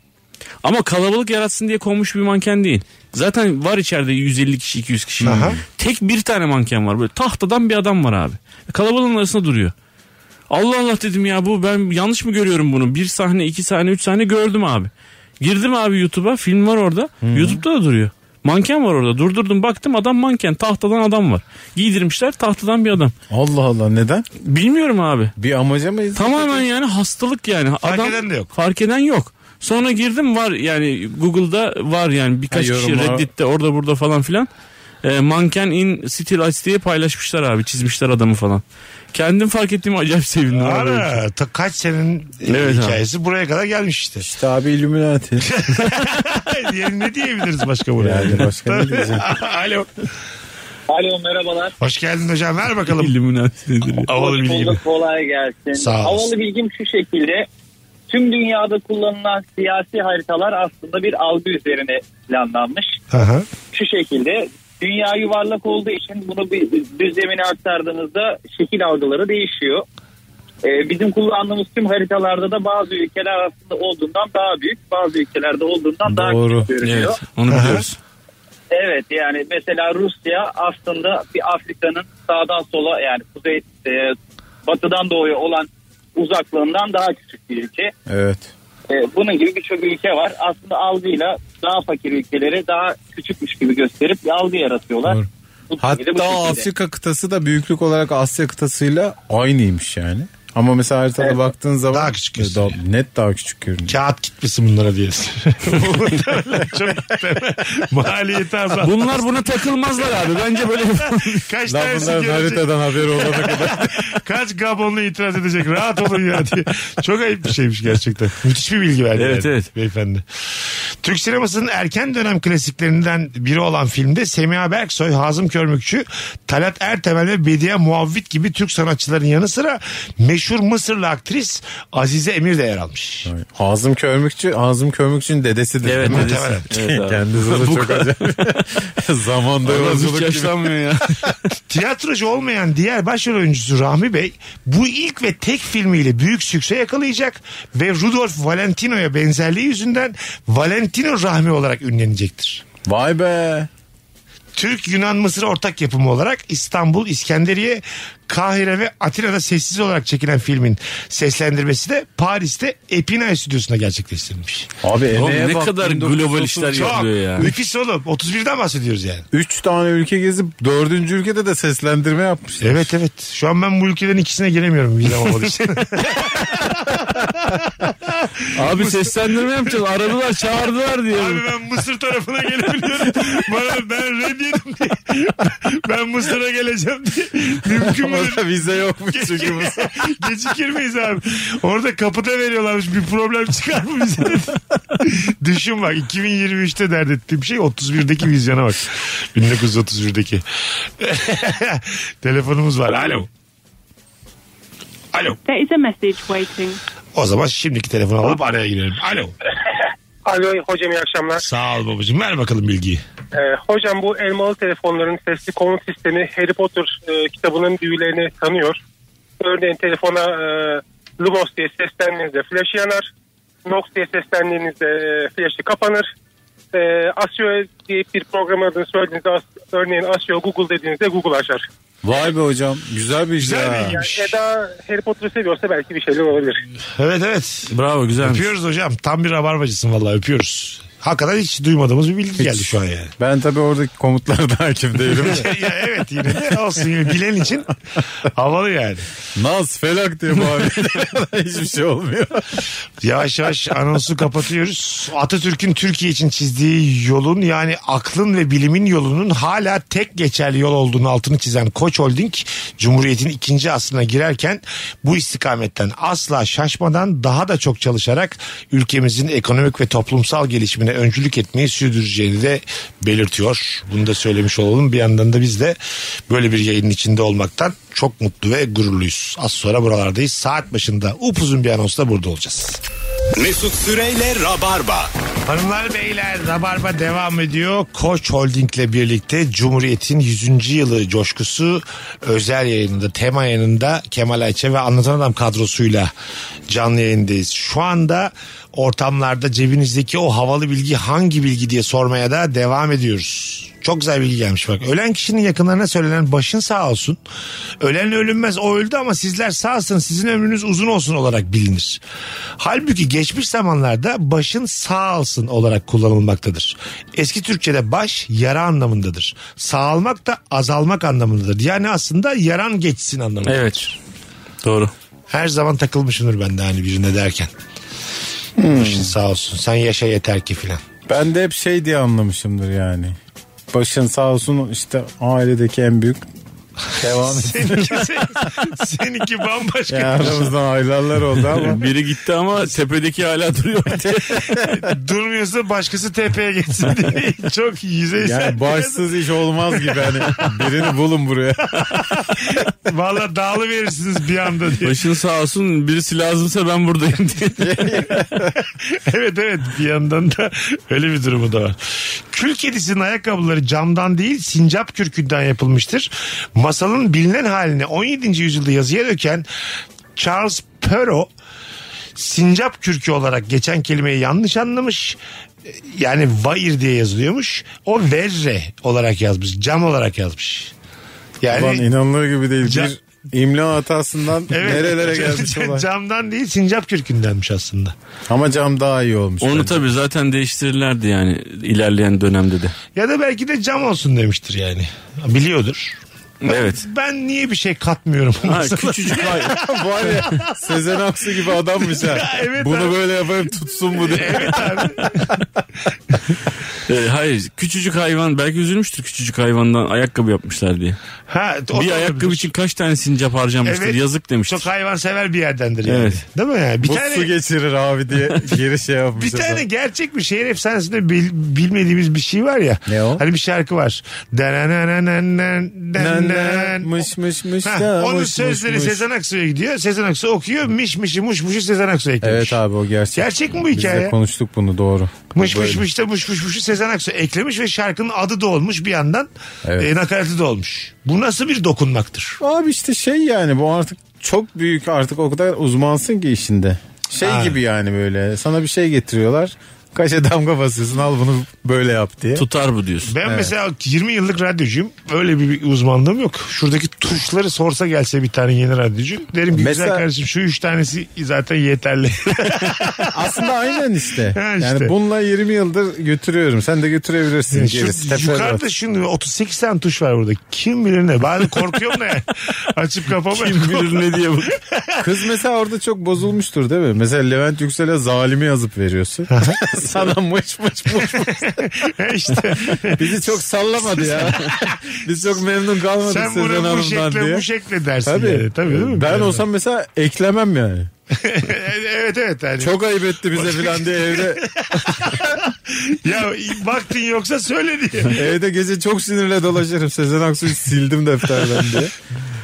Ama kalabalık yaratsın diye konmuş bir manken değil. Zaten var içeride 150 kişi 200 kişi. Aha. Tek bir tane manken var. Böyle tahtadan bir adam var abi. Kalabalığın arasında duruyor. Allah Allah dedim ya bu ben yanlış mı görüyorum bunu? Bir sahne, iki sahne, üç sahne gördüm abi. Girdim abi YouTube'a film var orada. YouTube'da da duruyor. Manken var orada. Durdurdum baktım adam manken. Tahtadan adam var. Giydirmişler tahtadan bir adam. Allah Allah neden? Bilmiyorum abi. Bir amaca mı? Tamamen yani hastalık yani. Fark adam, eden de yok. Fark eden yok. Sonra girdim var yani Google'da var yani birkaç Ha, kişi Reddit'te orada burada falan filan. E, manken in City Lights diye paylaşmışlar abi çizmişler adamı falan. Kendim fark ettiğim acayip sevindim. abi. Ara, ta kaç senenin e, Evet abi. hikayesi buraya kadar gelmiş işte. İşte abi Illuminati. Yani ne diyebiliriz başka buraya? Yani başka ne diyeceğim? Alo. Alo merhabalar. Hoş geldin hocam ver bakalım. Illuminati nedir ya? Havalı Hoş bulduk, kolay gelsin. Sağ olasın. Havalı bilgim şu şekilde. Tüm dünyada kullanılan siyasi haritalar aslında bir algı üzerine planlanmış. Aha. Şu şekilde dünya yuvarlak olduğu için bunu bir düz zemine aktardığınızda şekil algıları değişiyor. Ee, bizim kullandığımız tüm haritalarda da bazı ülkeler aslında olduğundan daha büyük, bazı ülkelerde olduğundan daha Doğru. küçük görünüyor. Evet onu biliyoruz. Evet yani mesela Rusya aslında bir Afrika'nın sağdan sola yani kuzey e, batıdan doğuya olan uzaklığından daha küçük bir ülke. Evet. E, bunun gibi birçok ülke var. Aslında algıyla daha fakir ülkeleri daha küçükmüş gibi gösterip bir algı yaratıyorlar. Doğru. Bu bu Hatta şekilde. Afrika kıtası da büyüklük olarak Asya kıtasıyla aynıymış yani. Ama mesela haritada Evet. baktığın zaman Daha küçük e, daha- net daha küçük görünüyor. Kağıt gitmesin bunlara diye. Muhtemelen çok maliyeti azalt. Bunlar buna takılmazlar abi. Bence böyle Kaç Lan tanesi gelecek? haritadan haberi olana kadar. Kaç Gabonlu itiraz edecek rahat olun ya diye. Çok ayıp bir şeymiş gerçekten. Müthiş bir bilgi verdi. Evet, yani evet. Beyefendi. Türk sinemasının erken dönem klasiklerinden biri olan filmde Semiha Berksoy, Hazım Körmükçü, Talat Ertemel ve Bediye Muavvit gibi Türk sanatçıların yanı sıra meşhur Mısırlı aktris Azize Emir de yer almış. Hazım Körmükçü, Hazım Körmükçü'nün dedesidir. Evet, dedesi. Evet abi. Kendisi de çok acayip. Zamanda yolculuk gibi. yaşlanmıyor ya. Tiyatrocu olmayan diğer başrol oyuncusu Rahmi Bey bu ilk ve tek filmiyle büyük sükse yakalayacak ve Rudolf Valentino'ya benzerliği yüzünden Valentino Rahmi olarak ünlenecektir. Vay be. Türk Yunan Mısır ortak yapımı olarak İstanbul, İskenderiye, Kahire ve Atina'da sessiz olarak çekilen filmin seslendirmesi de Paris'te Epinay stüdyosunda gerçekleştirilmiş. Abi Oğlum emeğe ne bak, kadar 1930 global işler Çok yapılıyor ya. nefis oğlum. 31'den bahsediyoruz yani. Üç tane ülke gezip dördüncü ülkede de seslendirme yapmışlar. Evet evet. Şu an ben bu ülkelerin ikisine giremiyorum. İçin. Abi seslendirme yapacağız. Aradılar çağırdılar diye. Abi ben Mısır tarafına gelebiliyorum. Bana ben red yedim diye. Ben Mısır'a geleceğim diye. Mümkün müdür? Orada vize yokmuş çünkü bu. Gecikir miyiz abi? Orada kapıda veriyorlarmış bir problem çıkar mı bize? Düşün bak 2023'te dert ettiğim şey 31'deki vizyona bak. 1931'deki. Telefonumuz var. Alo. Alo. There is a message waiting. O zaman şimdiki telefonu alıp araya girelim. Alo. Alo hocam iyi akşamlar. Sağ ol babacığım. Ver bakalım bilgiyi. Ee, hocam bu elmalı telefonların sesli komut sistemi Harry Potter e, kitabının büyülerini tanıyor. Örneğin telefona e, Lumos diye seslendiğinizde flash yanar. Nox diye seslendiğinizde e, flash'ı kapanır. E, Asio diye bir program adını söylediğinizde as- örneğin Asio Google dediğinizde Google açar. Vay be hocam güzel bir Güzel ya. bilgi. Yani Eda Harry Potter'ı seviyorsa belki bir şeyler olabilir. Evet evet. Bravo güzelmiş. Öpüyoruz hocam. Tam bir rabarbacısın vallahi öpüyoruz. Hakikaten hiç duymadığımız bir bilgi geldi şu an yani. Ben tabii oradaki komutlara da hakim değilim. ya evet yine de olsun yine bilen için havalı yani. Naz felak diye bağırıyor. Hiçbir şey olmuyor. Yavaş yavaş anonsu kapatıyoruz. Atatürk'ün Türkiye için çizdiği yolun yani aklın ve bilimin yolunun hala tek geçerli yol olduğunu altını çizen Koç Holding Cumhuriyet'in ikinci asrına girerken bu istikametten asla şaşmadan daha da çok çalışarak ülkemizin ekonomik ve toplumsal gelişimine öncülük etmeyi sürdüreceğini de belirtiyor. Bunu da söylemiş olalım. Bir yandan da biz de böyle bir yayının içinde olmaktan çok mutlu ve gururluyuz. Az sonra buralardayız. Saat başında upuzun bir anonsla burada olacağız. Mesut Süreyle Rabarba. Hanımlar beyler Rabarba devam ediyor. Koç Holding'le birlikte Cumhuriyet'in 100. yılı coşkusu özel yayınında, tema yayınında Kemal Ayçe ve Anlatan Adam kadrosuyla canlı yayındayız. Şu anda ortamlarda cebinizdeki o havalı bilgi hangi bilgi diye sormaya da devam ediyoruz. Çok güzel bilgi gelmiş bak. Ölen kişinin yakınlarına söylenen başın sağ olsun. Ölen ölünmez o öldü ama sizler sağsınız sizin ömrünüz uzun olsun olarak bilinir. Halbuki geçmiş zamanlarda başın sağ olsun olarak kullanılmaktadır. Eski Türkçe'de baş yara anlamındadır. Sağalmak da azalmak anlamındadır. Yani aslında yaran geçsin anlamında. Evet. Doğru. Her zaman takılmışımdır ben de hani birine derken. Başın sağ olsun sen yaşa yeter ki filan. Ben de hep şey diye anlamışımdır yani. Başın sağ olsun işte ailedeki en büyük devam et. Seninki, sen- seninki bambaşka. Yani aramızdan aylarlar oldu ama Biri gitti ama tepedeki hala duruyor. Durmuyorsa başkası tepeye geçsin diye. Çok yüzeysel. yani başsız iş olmaz gibi hani birini bulun buraya. Valla dağılı verirsiniz bir anda diye. Başın sağ olsun birisi lazımsa ben buradayım diye. evet evet bir yandan da öyle bir durumu da var. Kül kedisinin ayakkabıları camdan değil sincap kürkünden yapılmıştır. Masalın bilinen haline 17. yüzyılda yazıya döken Charles Perrault sincap kürkü olarak geçen kelimeyi yanlış anlamış. Yani vair diye yazılıyormuş. O verre olarak yazmış. Cam olarak yazmış. Yani Ulan inanılır gibi değil. Ca- Bir imla hatasından nerelere gelmiş olay. Camdan değil sincap kürkündenmiş aslında. Ama cam daha iyi olmuş. Onu bence. tabii zaten değiştirirlerdi yani ilerleyen dönemde de. Ya da belki de cam olsun demiştir yani. Biliyordur. Evet. Ben niye bir şey katmıyorum? Ha, küçücük hay- Var ya Sezen Aksu gibi adammış ha. evet Bunu abi. böyle yapayım tutsun bu diye. evet abi. Ee, hayır küçücük hayvan belki üzülmüştür küçücük hayvandan ayakkabı yapmışlar diye. Ha, o bir da ayakkabı olabilir. için kaç tane sincap harcamıştır Evet. yazık demiştir. Çok hayvansever bir yerdendir yani. Evet. Değil mi yani? Bir Bu tane su geçirir abi diye geri şey yapmış. bir tane adam. gerçek bir şehir efsanesinde bil- bilmediğimiz bir şey var ya. Ne o? Hani bir şarkı var. Dananananan, Danan. mış mış mış Ha, da, onun mış sözleri mış mış. Sezen Aksu'ya gidiyor. Sezen Aksu okuyor. Miş mişi muş muşu Sezen Aksu eklemiş. Evet abi o gerçek. Gerçek mi bu Biz hikaye? de konuştuk bunu doğru. Mış mış Böyle. mış da muş muş muşu Sezen Aksu eklemiş ve şarkının adı da olmuş bir yandan. Evet. E, nakaratı da olmuş. Bu nasıl bir dokunmaktır? Abi işte şey yani bu artık çok büyük artık o kadar uzmansın ki işinde. Şey Ha. gibi yani böyle sana bir şey getiriyorlar. Kaşe damga basıyorsun al bunu böyle yap diye. Tutar bu diyorsun. Ben mesela 20 yıllık radyocuyum. Öyle bir, bir uzmanlığım yok. Şuradaki tuşları sorsa gelse bir tane yeni radyocu. Derim ki Mesela- güzel kardeşim şu üç tanesi zaten yeterli. Aslında aynen işte. Ha işte. Yani bununla 20 yıldır götürüyorum. Sen de götürebilirsin. Şu, Gerisi teferruat. yukarıda şimdi 38 tane tuş var burada. Kim bilir ne? Bazen korkuyorum da yani. Açıp kapamaya. Kim bilir ne diye bu. Kız mesela orada çok bozulmuştur değil mi? Mesela Levent Yüksel'e zalimi yazıp veriyorsun. Sana mış mış mış mış. işte. Bizi çok sallamadı ya. Biz çok memnun kalmadık Sen Sezen bunu bu Hanım'dan şekle diye. bu şekle dersin. Tabii. yani. Tabii değil mi? Ben Yani. olsam mesela eklemem yani. evet evet. Yani. Çok ayıp etti bize filan diye evde. Ya vaktin yoksa söyle diye. Evde gece çok sinirle dolaşırım. Sezen Aksu'yu sildim defterden diye.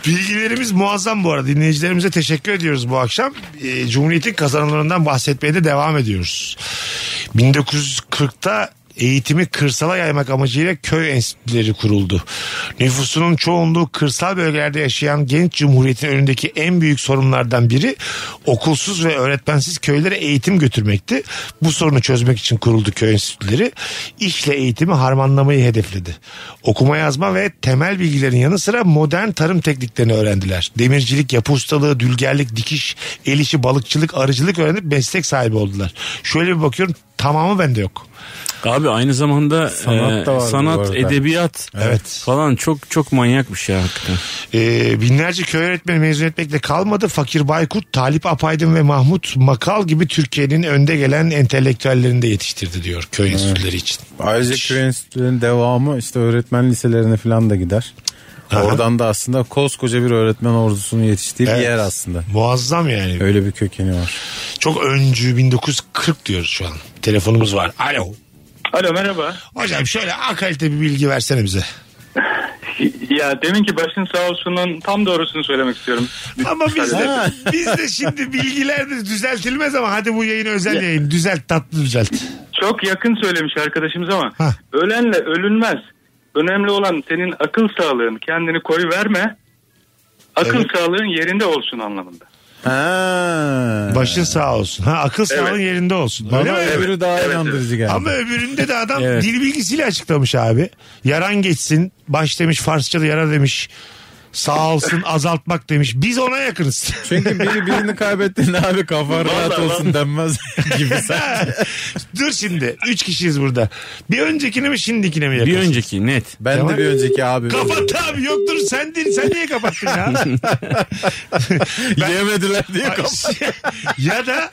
Bilgilerimiz muazzam bu arada. Dinleyicilerimize teşekkür ediyoruz bu akşam. Ee, Cumhuriyet'in kazanımlarından bahsetmeye de devam ediyoruz. 1940'ta eğitimi kırsala yaymak amacıyla köy enstitüleri kuruldu. Nüfusunun çoğunluğu kırsal bölgelerde yaşayan genç cumhuriyetin önündeki en büyük sorunlardan biri okulsuz ve öğretmensiz köylere eğitim götürmekti. Bu sorunu çözmek için kuruldu köy enstitüleri. İşle eğitimi harmanlamayı hedefledi. Okuma yazma ve temel bilgilerin yanı sıra modern tarım tekniklerini öğrendiler. Demircilik, yapı ustalığı, dülgerlik, dikiş, el işi, balıkçılık, arıcılık öğrenip meslek sahibi oldular. Şöyle bir bakıyorum tamamı bende yok. Abi aynı zamanda Sanat e, da bu sanat, edebiyat Evet. falan çok çok manyak bir şey hakikaten. Ee, binlerce köy öğretmeni mezun etmekle kalmadı. Fakir Baykurt, Talip Apaydın ve Mahmut Makal gibi Türkiye'nin önde gelen entelektüellerini de yetiştirdi diyor köy enstitüleri için. Ayrıca köy enstitülerinin devamı işte öğretmen liselerine falan da gider. Aha. Oradan da aslında koskoca bir öğretmen ordusunun yetiştiği Evet. bir yer aslında. Muazzam yani. Öyle bir kökeni var. Çok öncü 1940 diyoruz şu an. Telefonumuz var. Alo. Alo merhaba. Hocam şöyle A kalite bir bilgi versene bize. Ya demin ki başın sağ olsunun tam doğrusunu söylemek istiyorum. Ama biz de, biz de şimdi bilgiler de düzeltilmez ama hadi bu yayın özel yayın. Düzelt tatlı düzelt. Çok yakın söylemiş arkadaşımız ama Hah. ölenle ölünmez. Önemli olan senin akıl sağlığın. Kendini koy verme. Akıl Evet. sağlığın yerinde olsun anlamında. Ha. Başın sağ olsun. Ha akıl sağlığın yerinde olsun. Öyle Bana mi? öbürü daha Evet, inandırıcı geldi. Ama öbüründe de adam Evet. dil bilgisiyle açıklamış abi. Yaran geçsin. Baş demiş Farsçada yara demiş. Sağ olsun azaltmak demiş. Biz ona yakınız. Çünkü biri birini kaybettiğinde abi kafan rahat olsun denmez gibi sen. Dur şimdi. Üç kişiyiz burada. Bir öncekine mi şimdikine mi yakın? Bir önceki net. Ben Tamam. de bir önceki abi. Kapat abi yok dur sen değil sen niye kapattın ya? Yemediler diye kapat. ya da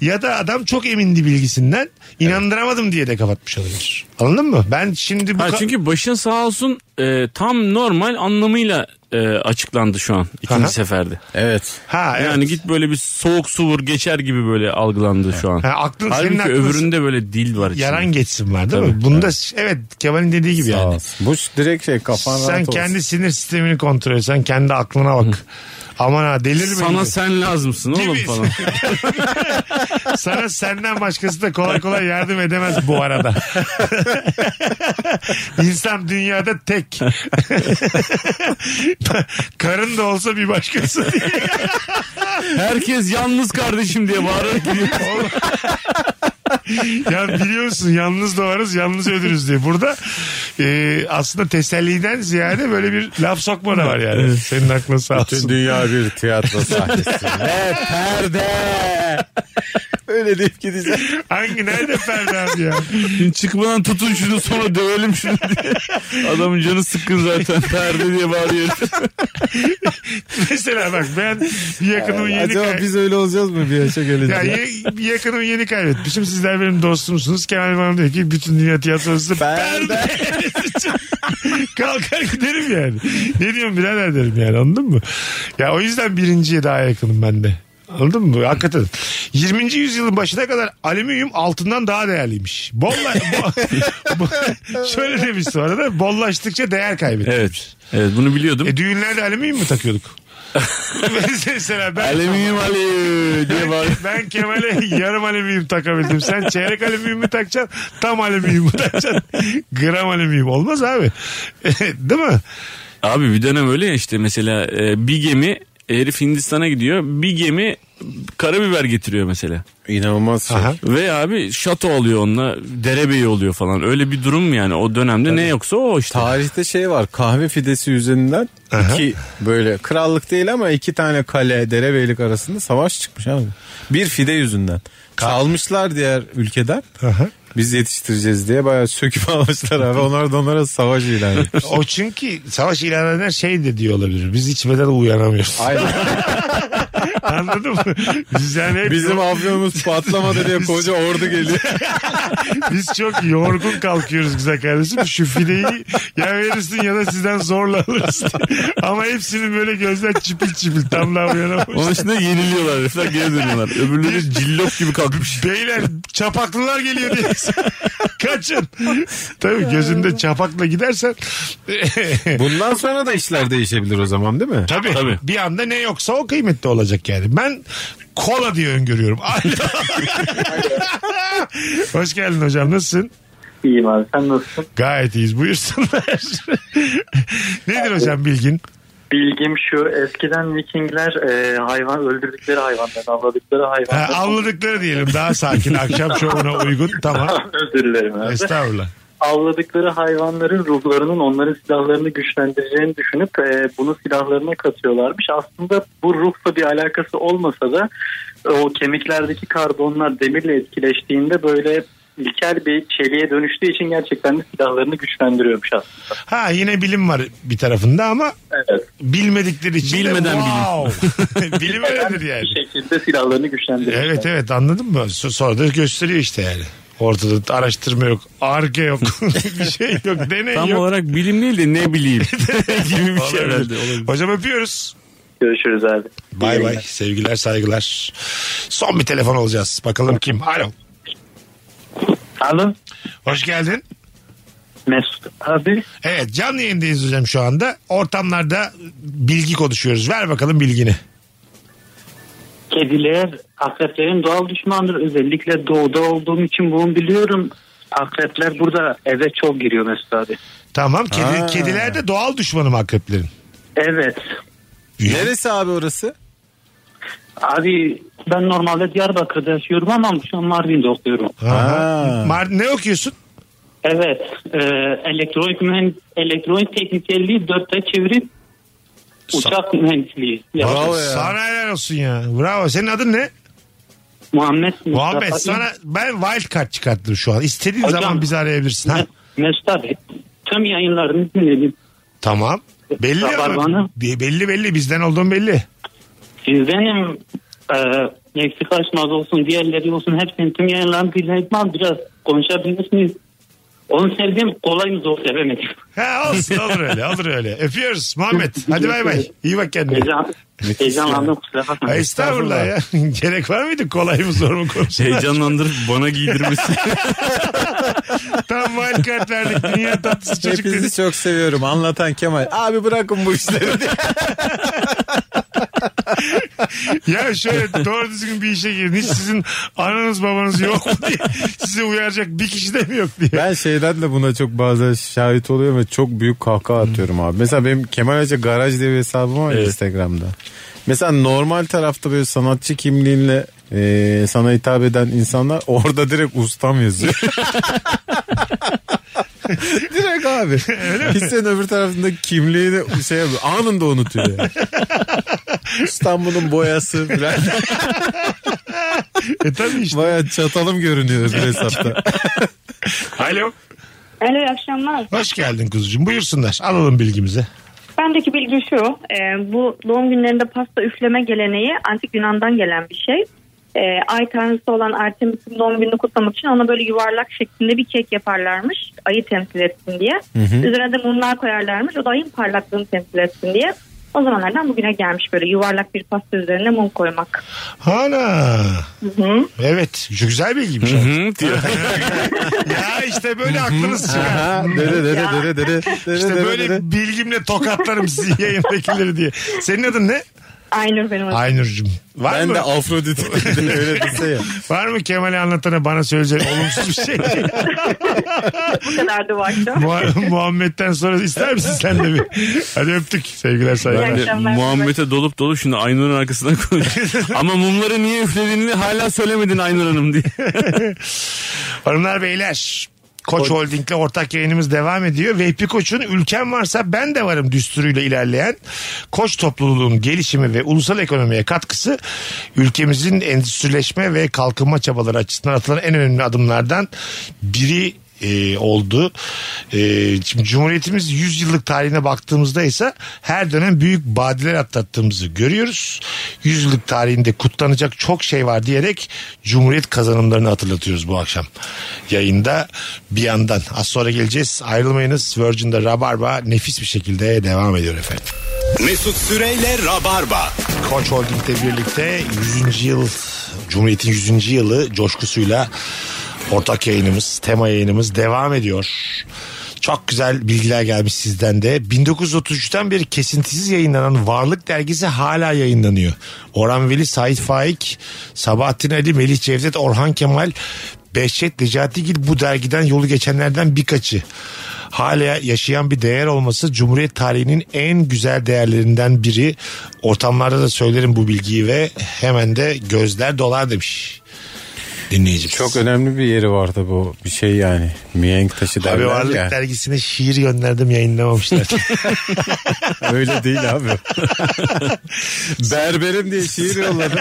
ya da adam çok emindi bilgisinden inandıramadım diye de kapatmış olabilir. Anladın mı? Ben şimdi bu Ha, ka- çünkü başın sağ olsun e, tam normal anlamıyla e, açıklandı şu an ikinci Aha. seferde. Evet. ha evet. Yani git böyle bir soğuk su vur geçer gibi böyle algılandı şu an. Ha, aklın senin Halbuki aklın öbüründe böyle dil var içinde. yaran geçsin var değil mi? Tabii. Bunda evet Kemal'in dediği gibi Sağ yani. olsun. Bu direkt şey kafan Sen rahat olsun. kendi sinir sistemini kontrol et. Sen kendi aklına bak. Aman ha delirme. Sana gibi. sen lazımsın oğlum mi? falan. Sana senden başkası da kolay kolay yardım edemez bu arada. İnsan dünyada tek. Karın da olsa bir başkası. Herkes yalnız kardeşim diye bağırarak gidiyor. ya biliyor musun yalnız doğarız yalnız ölürüz diye. Burada e, aslında teselliden ziyade böyle bir laf sokma da var yani. Senin aklın sağ olsun. dünya bir tiyatro sahnesi. Ve perde. Öyle deyip gideceğim. Hangi nerede Ferdi abi ya? Çıkmadan tutun şunu sonra dövelim şunu diye. Adamın canı sıkkın zaten perde diye bağırıyor. Mesela bak ben bir yakınımı yeni Acaba kay- biz öyle olacağız mı bir yaşa gelince? Ya ye- bir yakınımı yeni kaybetmişim. Sizler benim dostumsunuz. Kemal bana diyor ki bütün dünya tiyatrosu Perde. perde. Kalkar giderim yani. Ne diyorum birader derim yani anladın mı? Ya o yüzden birinciye daha yakınım ben de. Anladın mı? Hakikaten. 20. yüzyılın başına kadar alüminyum altından daha değerliymiş. Bolla, bo- bo- şöyle demiş sonra da bollaştıkça değer kaybetmiş. Evet. Evet bunu biliyordum. E düğünlerde alüminyum mu takıyorduk? Mesela ben... Alüminyum alüminyum diye bağırıyor. Ben Kemal'e yarım alüminyum takabildim. Sen çeyrek alüminyum mu takacaksın? Tam alüminyum mu takacaksın? Gram alüminyum. Olmaz abi. Değil mi? Abi bir dönem öyle ya işte mesela e, bir gemi herif Hindistan'a gidiyor. Bir gemi karabiber getiriyor mesela. İnanılmaz şey. Aha. Ve abi şato oluyor onunla derebeyi oluyor falan. Öyle bir durum yani o dönemde ne yoksa o işte. Tarihte şey var kahve fidesi yüzünden iki böyle krallık değil ama iki tane kale derebeylik arasında savaş çıkmış abi. Bir fide yüzünden. Çalmışlar diğer ülkeden. Aha. Biz yetiştireceğiz diye bayağı söküp almışlar abi. Onlar da onlara savaş ilan etmiş. O çünkü savaş ilan edenler şey de diyor olabilir. Biz içmeden uyanamıyoruz. Aynen. Anladın mı? Biz yani hep Bizim afyonumuz patlamadı diye koca ordu geliyor. Biz çok yorgun kalkıyoruz güzel kardeşim. Şu fideyi ya verirsin ya da sizden zorla alırız. Ama hepsinin böyle gözler çipil çipil tam daha uyanamamış. Onun için de yeniliyorlar herifler geri dönüyorlar. Öbürleri cillop gibi kalkmış. Beyler çapaklılar geliyor diye. Kaçın. Tabii gözünde çapakla gidersen. Bundan sonra da işler değişebilir o zaman değil mi? Tabii, Tabii. Bir anda ne yoksa o kıymetli olacak yani. Ben kola diye öngörüyorum. Hoş geldin hocam nasılsın? İyiyim abi sen nasılsın? Gayet iyiyiz buyursunlar. Nedir hocam bilgin? Bilgim şu eskiden Vikingler e, hayvan öldürdükleri hayvanları avladıkları Ha, hayvanları avladıkları diyelim daha sakin akşam şovuna uygun tamam. özür dilerim abi. Estağfurullah. Avladıkları hayvanların ruhlarının onların silahlarını güçlendireceğini düşünüp e, bunu silahlarına katıyorlarmış. Aslında bu ruhla bir alakası olmasa da o kemiklerdeki karbonlar demirle etkileştiğinde böyle ilkel bir çeliğe dönüştüğü için gerçekten de silahlarını güçlendiriyormuş aslında. Ha yine bilim var bir tarafında ama. Bilmedikleri için de Bilmeden wow. bilim öyledir yani. Bir şekilde silahlarını güçlendiriyorlar. Evet evet anladın mı? So- Sonra da gösteriyor işte yani. Ortada araştırma yok, arge yok, bir şey yok, deney Tam yok. olarak bilim değil de ne bileyim gibi bir şey Olabilir. herhalde. olabilir. Hocam öpüyoruz. Görüşürüz abi. Bay bay. Sevgiler saygılar. Son bir telefon alacağız. Bakalım kim? Alo. Alo. Hoş geldin. Mesut abi. Evet canlı yayındayız hocam şu anda. Ortamlarda bilgi konuşuyoruz. Ver bakalım bilgini. Kediler akreplerin doğal düşmandır. Özellikle doğuda olduğum için bunu biliyorum. Akrepler burada eve çok giriyor Mesut abi. Tamam. Kedi, Ha. kediler de doğal düşmanım akreplerin. Evet. Neresi abi orası? Abi ben normalde Diyarbakır'da yaşıyorum ama şu an Mardin'de okuyorum. Aha. Mar- ne okuyorsun? Evet. E, elektronik, mühend- elektronik teknikerliği dörtte çevirip uçak mühendisliği. yaptım. Bravo ya. Sana helal olsun ya. Bravo. Senin adın ne? Muhammed Muhammed Mustafa- sana ben wild card çıkarttım şu an. İstediğin Hocam. zaman bizi arayabilirsin. Ha? Me- Mesut abi tüm yayınlarını dinledim. Tamam. Belli ama. Rabarbanı. Belli belli bizden olduğun belli. Sizdenim e, eksik açmaz olsun diğerleri olsun hepsinin tüm yayınlarını dinledim biraz konuşabilirsiniz. Onu sevdim kolay mı zor sevemedim. Ha olsun olur öyle olur öyle. Öpüyoruz Muhammed. Hadi bay bay. İyi bak kendine. Heyecan, heyecanlandım kusura Ha, bakmayın. Estağfurullah ya. Gerek var mıydı kolay mı zor mu konuşmak? Heyecanlandırıp bana giydirmesi. Tam wild card verdik. Dünya tatlısı çocuk Hepinizi dedik. çok seviyorum. Anlatan Kemal. Abi bırakın bu işleri. Ya şöyle doğru düzgün bir işe girin. Hiç sizin ananız babanız yok mu diye. Sizi uyaracak bir kişi de mi yok diye. Ben şeyden de buna çok bazen şahit oluyorum ve çok büyük kahkaha atıyorum abi. Mesela benim Kemal Hoca Garaj diye bir hesabım var ya Instagram'da. Mesela normal tarafta böyle sanatçı kimliğinle e, sana hitap eden insanlar orada direkt ustam yazıyor. direkt abi. Hiç senin öbür tarafında kimliğini şey yapıyor, anında unutuyor. Yani. İstanbul'un boyası falan. E tabii işte. Baya çatalım görünüyor öbür hesapta. Alo. Alo iyi akşamlar. Hoş geldin kuzucuğum. Buyursunlar. Alalım bilgimizi. Bendeki bilgi şu. e, bu doğum günlerinde pasta üfleme geleneği antik Yunan'dan gelen bir şey. E, ay tanrısı olan Artemis'in doğum gününü kutlamak için ona böyle yuvarlak şeklinde bir kek yaparlarmış. Ayı temsil etsin diye. Üzerine de mumlar koyarlarmış. O da ayın parlaklığını temsil etsin diye. O zamanlardan bugüne gelmiş böyle yuvarlak bir pasta üzerine mum koymak. Hana. Hı. Evet. Şu güzel bilgiymiş. Hı diyor. ya işte böyle aklınız çıkar. Dere dere dere dere İşte böyle bilgimle tokatlarım sizi yayındakileri diye. Senin adın ne? Aynur benim adım. Aynur'cum. Var Ben mı? de Afrodit öyle dese ya. Var mı Kemal'i anlatana bana söyleyeceğin olumsuz bir şey? Bu kadardı bu akşam. Mu- Muhammed'den sonra ister misin sen de bir? Hadi öptük. Sevgiler saygılar. İyi akşamlar. Muhammed'e dolup dolu şimdi Aynur'un arkasından konuşuyor. Ama mumları niye üflediğini hala söylemedin Aynur Hanım diye. Hanımlar beyler. Koç Holding'le ortak yayınımız devam ediyor. Veypi Koç'un ülkem varsa ben de varım düsturuyla ilerleyen Koç topluluğunun gelişimi ve ulusal ekonomiye katkısı ülkemizin endüstrileşme ve kalkınma çabaları açısından atılan en önemli adımlardan biri e, oldu. E, şimdi Cumhuriyetimiz 100 yıllık tarihine baktığımızda ise her dönem büyük badiler atlattığımızı görüyoruz. 100 yıllık tarihinde kutlanacak çok şey var diyerek Cumhuriyet kazanımlarını hatırlatıyoruz bu akşam. Yayında bir yandan. Az sonra geleceğiz. Ayrılmayınız. Virgin'de Rabarba nefis bir şekilde devam ediyor efendim. Mesut Süreyle Rabarba. Koç Holding'le birlikte 100. yıl Cumhuriyet'in 100. yılı coşkusuyla ortak yayınımız, tema yayınımız devam ediyor. Çok güzel bilgiler gelmiş sizden de. 1933'ten beri kesintisiz yayınlanan Varlık Dergisi hala yayınlanıyor. Orhan Veli, Sait Faik, Sabahattin Ali, Melih Cevdet, Orhan Kemal, Behçet Necatigil bu dergiden yolu geçenlerden birkaçı. Hala yaşayan bir değer olması Cumhuriyet tarihinin en güzel değerlerinden biri. Ortamlarda da söylerim bu bilgiyi ve hemen de gözler dolar demiş dinleyicimiz. Çok önemli bir yeri vardı bu bir şey yani. Mihenk taşı Abi derler Varlık ya. dergisine şiir gönderdim yayınlamamışlar. Öyle değil abi. Berberim diye şiir yolladım.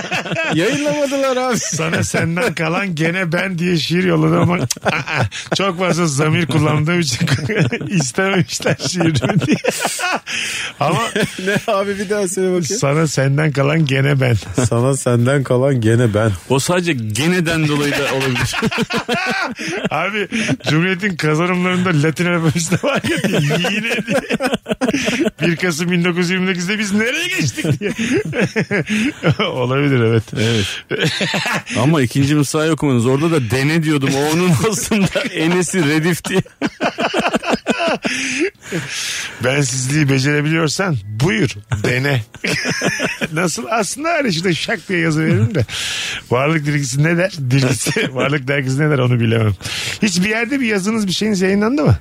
Yayınlamadılar abi. Sana senden kalan gene ben diye şiir yolladım ama aa, çok fazla zamir kullandığım için istememişler şiirimi diye. ama ne abi bir daha söyle bakayım. sana senden kalan gene ben. Sana senden kalan gene ben. O sadece geneden dolayı da olabilir. Abi Cumhuriyet'in kazanımlarında Latin alfabesi de var ya diye, yine diye. 1 Kasım 1929'da biz nereye geçtik diye. Olabilir evet. Evet. Ama ikinci Mısra'yı okumanız orada da dene diyordum. O onun aslında enesi redif diye. Bensizliği becerebiliyorsan buyur dene. Nasıl? Aslında öyle şurada şak diye yazı veririm de. Varlık dergisi ne der? Dergisi, varlık dergisi ne der onu bilemem. Hiç bir yerde bir yazınız bir şeyiniz yayınlandı mı?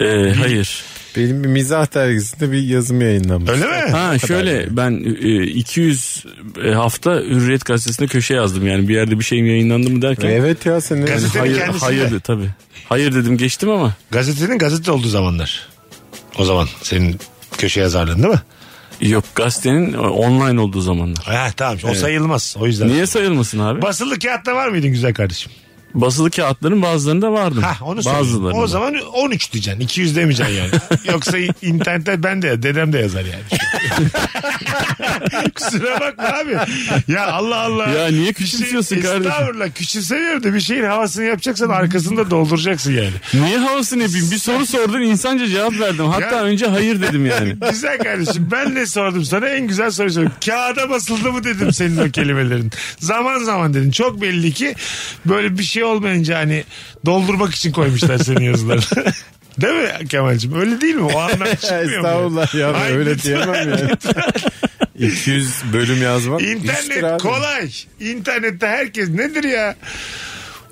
Ee, hayır. Benim bir mizah dergisinde bir yazım yayınlanmış. Öyle mi? Ha şöyle ben e, 200 hafta Hürriyet gazetesinde köşe yazdım yani bir yerde bir şeyim yayınlandı mı derken. Evet ya senin. Gazetenin hayır kendisi hayır de, tabii. Hayır dedim geçtim ama. Gazetenin gazete olduğu zamanlar. O zaman senin köşe yazarlığın değil mi? Yok gazetenin online olduğu zamanlar. Ha tamam o sayılmaz o yüzden. Niye sayılmasın abi? Basılı kağıtta var mıydın güzel kardeşim? Basılı kağıtların bazılarında vardım. Ha onu. Bazılarında. O zaman 13 diyeceksin 200 demeyeceksin yani. Yoksa internette ben de dedem de yazar yani. Kusura bakma abi. Ya Allah Allah. Ya niye küçümsüyorsun şey, kardeşim? Estağfurullah küçümsemiyorum da bir şeyin havasını yapacaksan arkasını da dolduracaksın yani. Niye havasını yapayım? Bir soru sordun insanca cevap verdim. Hatta Ya- önce hayır dedim yani. güzel kardeşim ben ne sordum sana en güzel soru sordum. Kağıda basıldı mı dedim senin o kelimelerin. Zaman zaman dedin. Çok belli ki böyle bir şey olmayınca hani doldurmak için koymuşlar senin yazılarını. Değil mi Kemal'cim? Öyle değil mi? O anlam çıkmıyor mu? Estağfurullah ya Ay, öyle lütfen, diyemem yani. 200 bölüm yazmak İnternet kolay. İnternette herkes nedir ya?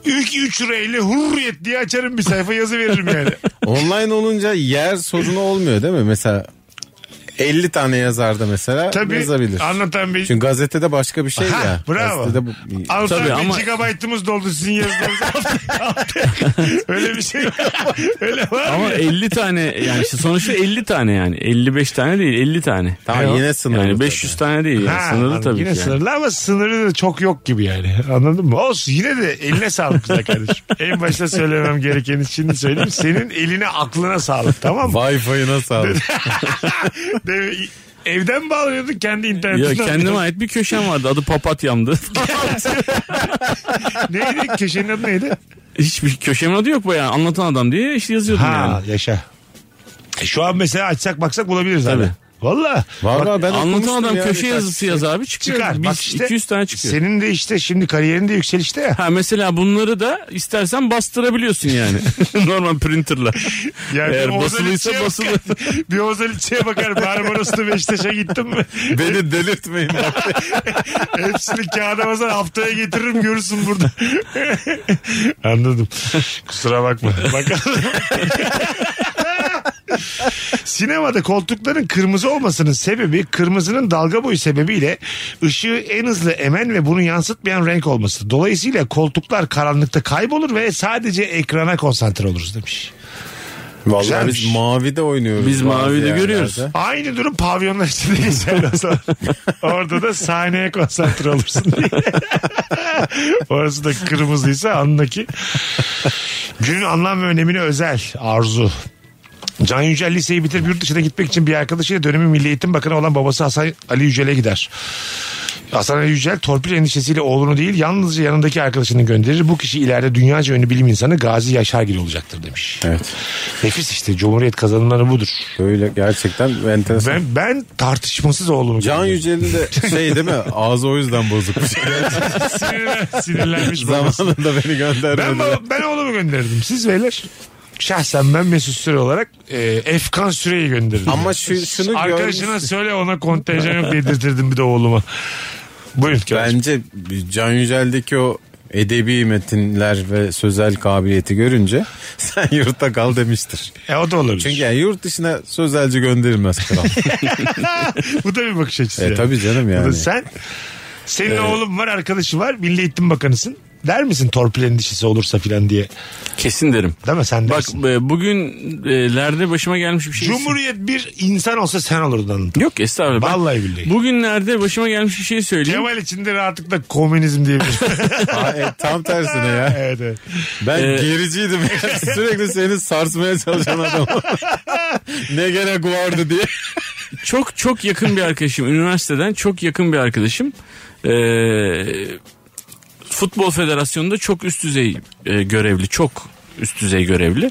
Ülke 3 lirayla hurriyet diye açarım bir sayfa yazı veririm yani. Online olunca yer sorunu olmuyor değil mi? Mesela 50 tane yazarda mesela Tabii yazabilir. anlatan bir... Çünkü gazetede başka bir şey Ha, ya. bravo. Gazetede bu... Anlatan Tabii bir ama- gigabaytımız doldu sizin altı- Öyle bir şey Öyle var Ama mı? 50 tane yani işte sonuçta 50 tane yani. 55 tane değil 50 tane. Tamam, yine sınırlı Yani tabii. 500 tane değil yani. Ha, sınırlı anladım. tabii Yine ki yani. sınırlı ama sınırı da çok yok gibi yani. Anladın mı? Olsun yine de eline sağlık güzel kardeşim. en başta söylemem gerekeni şimdi söyleyeyim. Senin eline aklına sağlık tamam mı? Wi-Fi'ına sağlık. De- Evden bağlanıyordun kendi Ya internetinden. kendime ait bir köşem vardı adı papatyamdı. neydi? Köşenin adı neydi? Hiçbir köşemin adı yok bu yani anlatan adam diye işte yazıyordum Ha yani. yaşa. E, Şu an mesela açsak baksak bulabiliriz Tabii. abi. Valla. Var ben Anlatan adam ya köşe yazısı şey. yaz abi çıkıyor. Çıkar. Biz Bak işte 200 tane çıkıyor. Senin de işte şimdi kariyerinde yükselişte ya. Ha mesela bunları da istersen bastırabiliyorsun yani. Normal printerla. Yani Eğer basılıysa basılı. Bakar. bir Ozan İlçe'ye bakar. Barbaros'ta Beşiktaş'a gittim mi? Beni delirtmeyin bak. Hepsini kağıda basar haftaya getiririm görürsün burada. Anladım. Kusura bakma. Bakalım. Sinemada koltukların kırmızı olmasının sebebi kırmızının dalga boyu sebebiyle ışığı en hızlı emen ve bunu yansıtmayan renk olması. Dolayısıyla koltuklar karanlıkta kaybolur ve sadece ekrana konsantre oluruz demiş. Vallahi Güzelmiş. biz mavide oynuyoruz. Biz mavide yerlerde. görüyoruz. Aynı durum pavyonlar için de geçerli o zaman. Orada da sahneye konsantre olursun diye. Orası da kırmızıysa andaki. Günün anlam ve önemine özel arzu. Can Yücel liseyi bitirip yurt dışına gitmek için bir arkadaşıyla dönemin Milli Eğitim Bakanı olan babası Hasan Ali Yücel'e gider. Hasan Ali Yücel torpil endişesiyle oğlunu değil yalnızca yanındaki arkadaşını gönderir. Bu kişi ileride dünyaca ünlü bilim insanı Gazi Yaşargil olacaktır demiş. Evet. Nefis işte Cumhuriyet kazanımları budur. Böyle gerçekten enteresan. Ben, ben tartışmasız oğlumu Can. Yücel'in de şey değil mi? Ağzı o yüzden bozukmuş. Sinirlen- sinirlenmiş babası. Zamanında beni Ben, göndermedi. baba- ben oğlumu gönderirdim. Siz beyler? Şahsen ben Mesut Süre olarak e, Efkan Süre'yi gönderirdim. Ama şu- şunu Arkadaşına görmüş- söyle ona kontenjan yok dedirtirdim bir de oğluma. Buyurun. Bence... Can Yücel'deki o edebi metinler ve sözel kabiliyeti görünce sen yurtta kal demiştir. E, o da olabilir. Çünkü yani yurt dışına sözelci gönderilmez kral. Bu da bir bakış açısı. e, yani. tabii canım yani. sen senin oğlun var arkadaşı var Milli Eğitim Bakanısın. Der misin torpil endişesi olursa filan diye. Kesin derim. Değil mi sen Bak dersin. e, bugünlerde başıma gelmiş bir şey. Cumhuriyet bir insan olsa sen olurdun anladın. Yok estağfurullah. Ben Vallahi billahi. Bugünlerde başıma gelmiş bir şey söyleyeyim. Kemal içinde rahatlıkla komünizm diyebilirim. Aa, e, tam tersine ya. evet evet. Ben Ee, gericiydim. Sürekli seni sarsmaya çalışan adam. ne gerek vardı diye. Çok çok yakın bir arkadaşım. Üniversiteden çok yakın bir arkadaşım. Ee, Futbol Federasyonu'nda çok üst düzey e, görevli. Çok üst düzey görevli.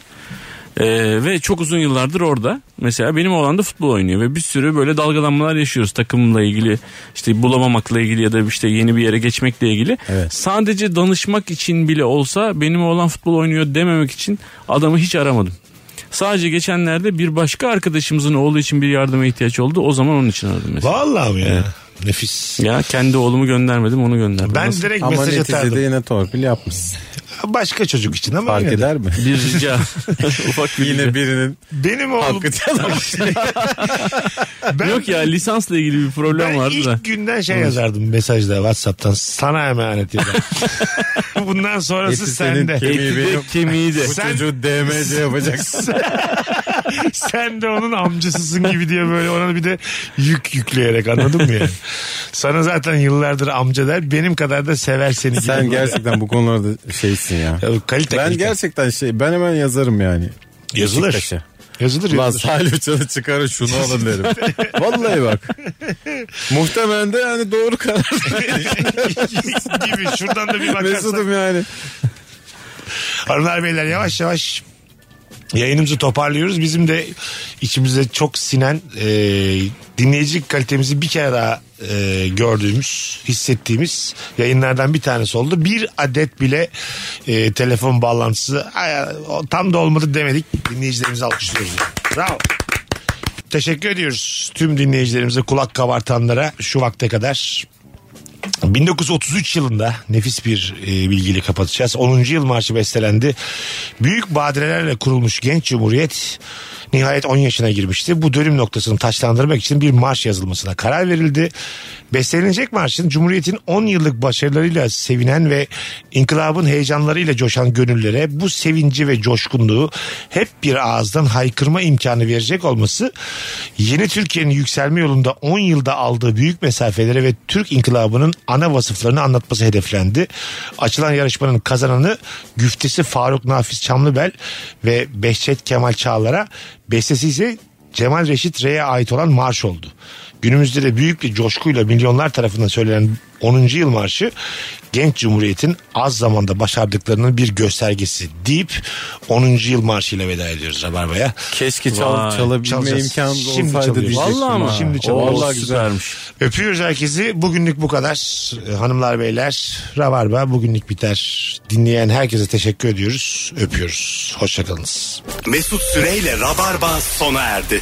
Ee, ve çok uzun yıllardır orada. Mesela benim oğlan da futbol oynuyor ve bir sürü böyle dalgalanmalar yaşıyoruz takımla ilgili. işte bulamamakla ilgili ya da işte yeni bir yere geçmekle ilgili. Evet. Sadece danışmak için bile olsa benim oğlan futbol oynuyor dememek için adamı hiç aramadım. Sadece geçenlerde bir başka arkadaşımızın oğlu için bir yardıma ihtiyaç oldu. O zaman onun için aradım mesela. Vallahi mi ya? Nefis. Ya kendi oğlumu göndermedim onu gönderdim. Ben Nasıl? direkt Ama mesaj neticede atardım. yine torpil yapmışsın. Başka çocuk için ama Fark yine de. eder mi? bir rica. Ufak bir rica. Yine birinin Benim oğlum hakkı çalınmış. ben, Yok ya lisansla ilgili bir problem ben vardı ilk da. günden şey yazardım mesajda Whatsapp'tan sana emanet yazardım. Bundan sonrası Eti senin sende. kemiği benim. kemiği de. Bu Sen- çocuğu DMC yapacaksın. Sen de onun amcasısın gibi diye böyle ona bir de yük yükleyerek anladın mı yani? Sana zaten yıllardır amca der benim kadar da sever seni gibi. Sen gerçekten bu konularda şeysin ya. Ya, kalite Ben kalite. gerçekten şey ben hemen yazarım yani. Yazılır. Beşiktaş'a. Yazılır Lan yazılır. Salih Uçan'ı çıkarın şunu alın derim. Vallahi bak. Muhtemelen de yani doğru karar. gibi şuradan da bir bakarsak. Mesut'um yani. Hanımlar beyler yavaş yavaş yayınımızı toparlıyoruz. Bizim de içimize çok sinen e, dinleyici kalitemizi bir kere daha e, gördüğümüz, hissettiğimiz yayınlardan bir tanesi oldu. Bir adet bile e, telefon bağlantısı ay, tam da olmadı demedik. Dinleyicilerimizi alkışlıyoruz. Bravo. Teşekkür ediyoruz tüm dinleyicilerimize kulak kabartanlara şu vakte kadar 1933 yılında nefis bir e, bilgiyle kapatacağız. 10. yıl marşı bestelendi. Büyük badirelerle kurulmuş genç cumhuriyet nihayet 10 yaşına girmişti. Bu dönüm noktasını taçlandırmak için bir marş yazılmasına karar verildi. Beslenilecek marşın Cumhuriyet'in 10 yıllık başarılarıyla sevinen ve inkılabın heyecanlarıyla coşan gönüllere bu sevinci ve coşkunluğu hep bir ağızdan haykırma imkanı verecek olması yeni Türkiye'nin yükselme yolunda 10 yılda aldığı büyük mesafeleri ve Türk inkılabının ana vasıflarını anlatması hedeflendi. Açılan yarışmanın kazananı güftesi Faruk Nafiz Çamlıbel ve Behçet Kemal Çağlar'a bestesi ise Cemal Reşit Rey'e ait olan marş oldu. Günümüzde de büyük bir coşkuyla milyonlar tarafından söylenen 10. yıl marşı genç cumhuriyetin az zamanda başardıklarının bir göstergesi deyip 10. yıl marşıyla veda ediyoruz Rabarba'ya. Keşke çal, Vay. çalabilme Çalacağız. imkanımız Şimdi olsaydı çalıyoruz. diyecektim. Vallahi ama. Şimdi çalıyoruz. Vallahi güzel. Süpermiş. Öpüyoruz herkesi. Bugünlük bu kadar. Ee, Hanımlar beyler Rabarba bugünlük biter. Dinleyen herkese teşekkür ediyoruz. Öpüyoruz. Hoşçakalınız. Mesut Süreyle Rabarba sona erdi.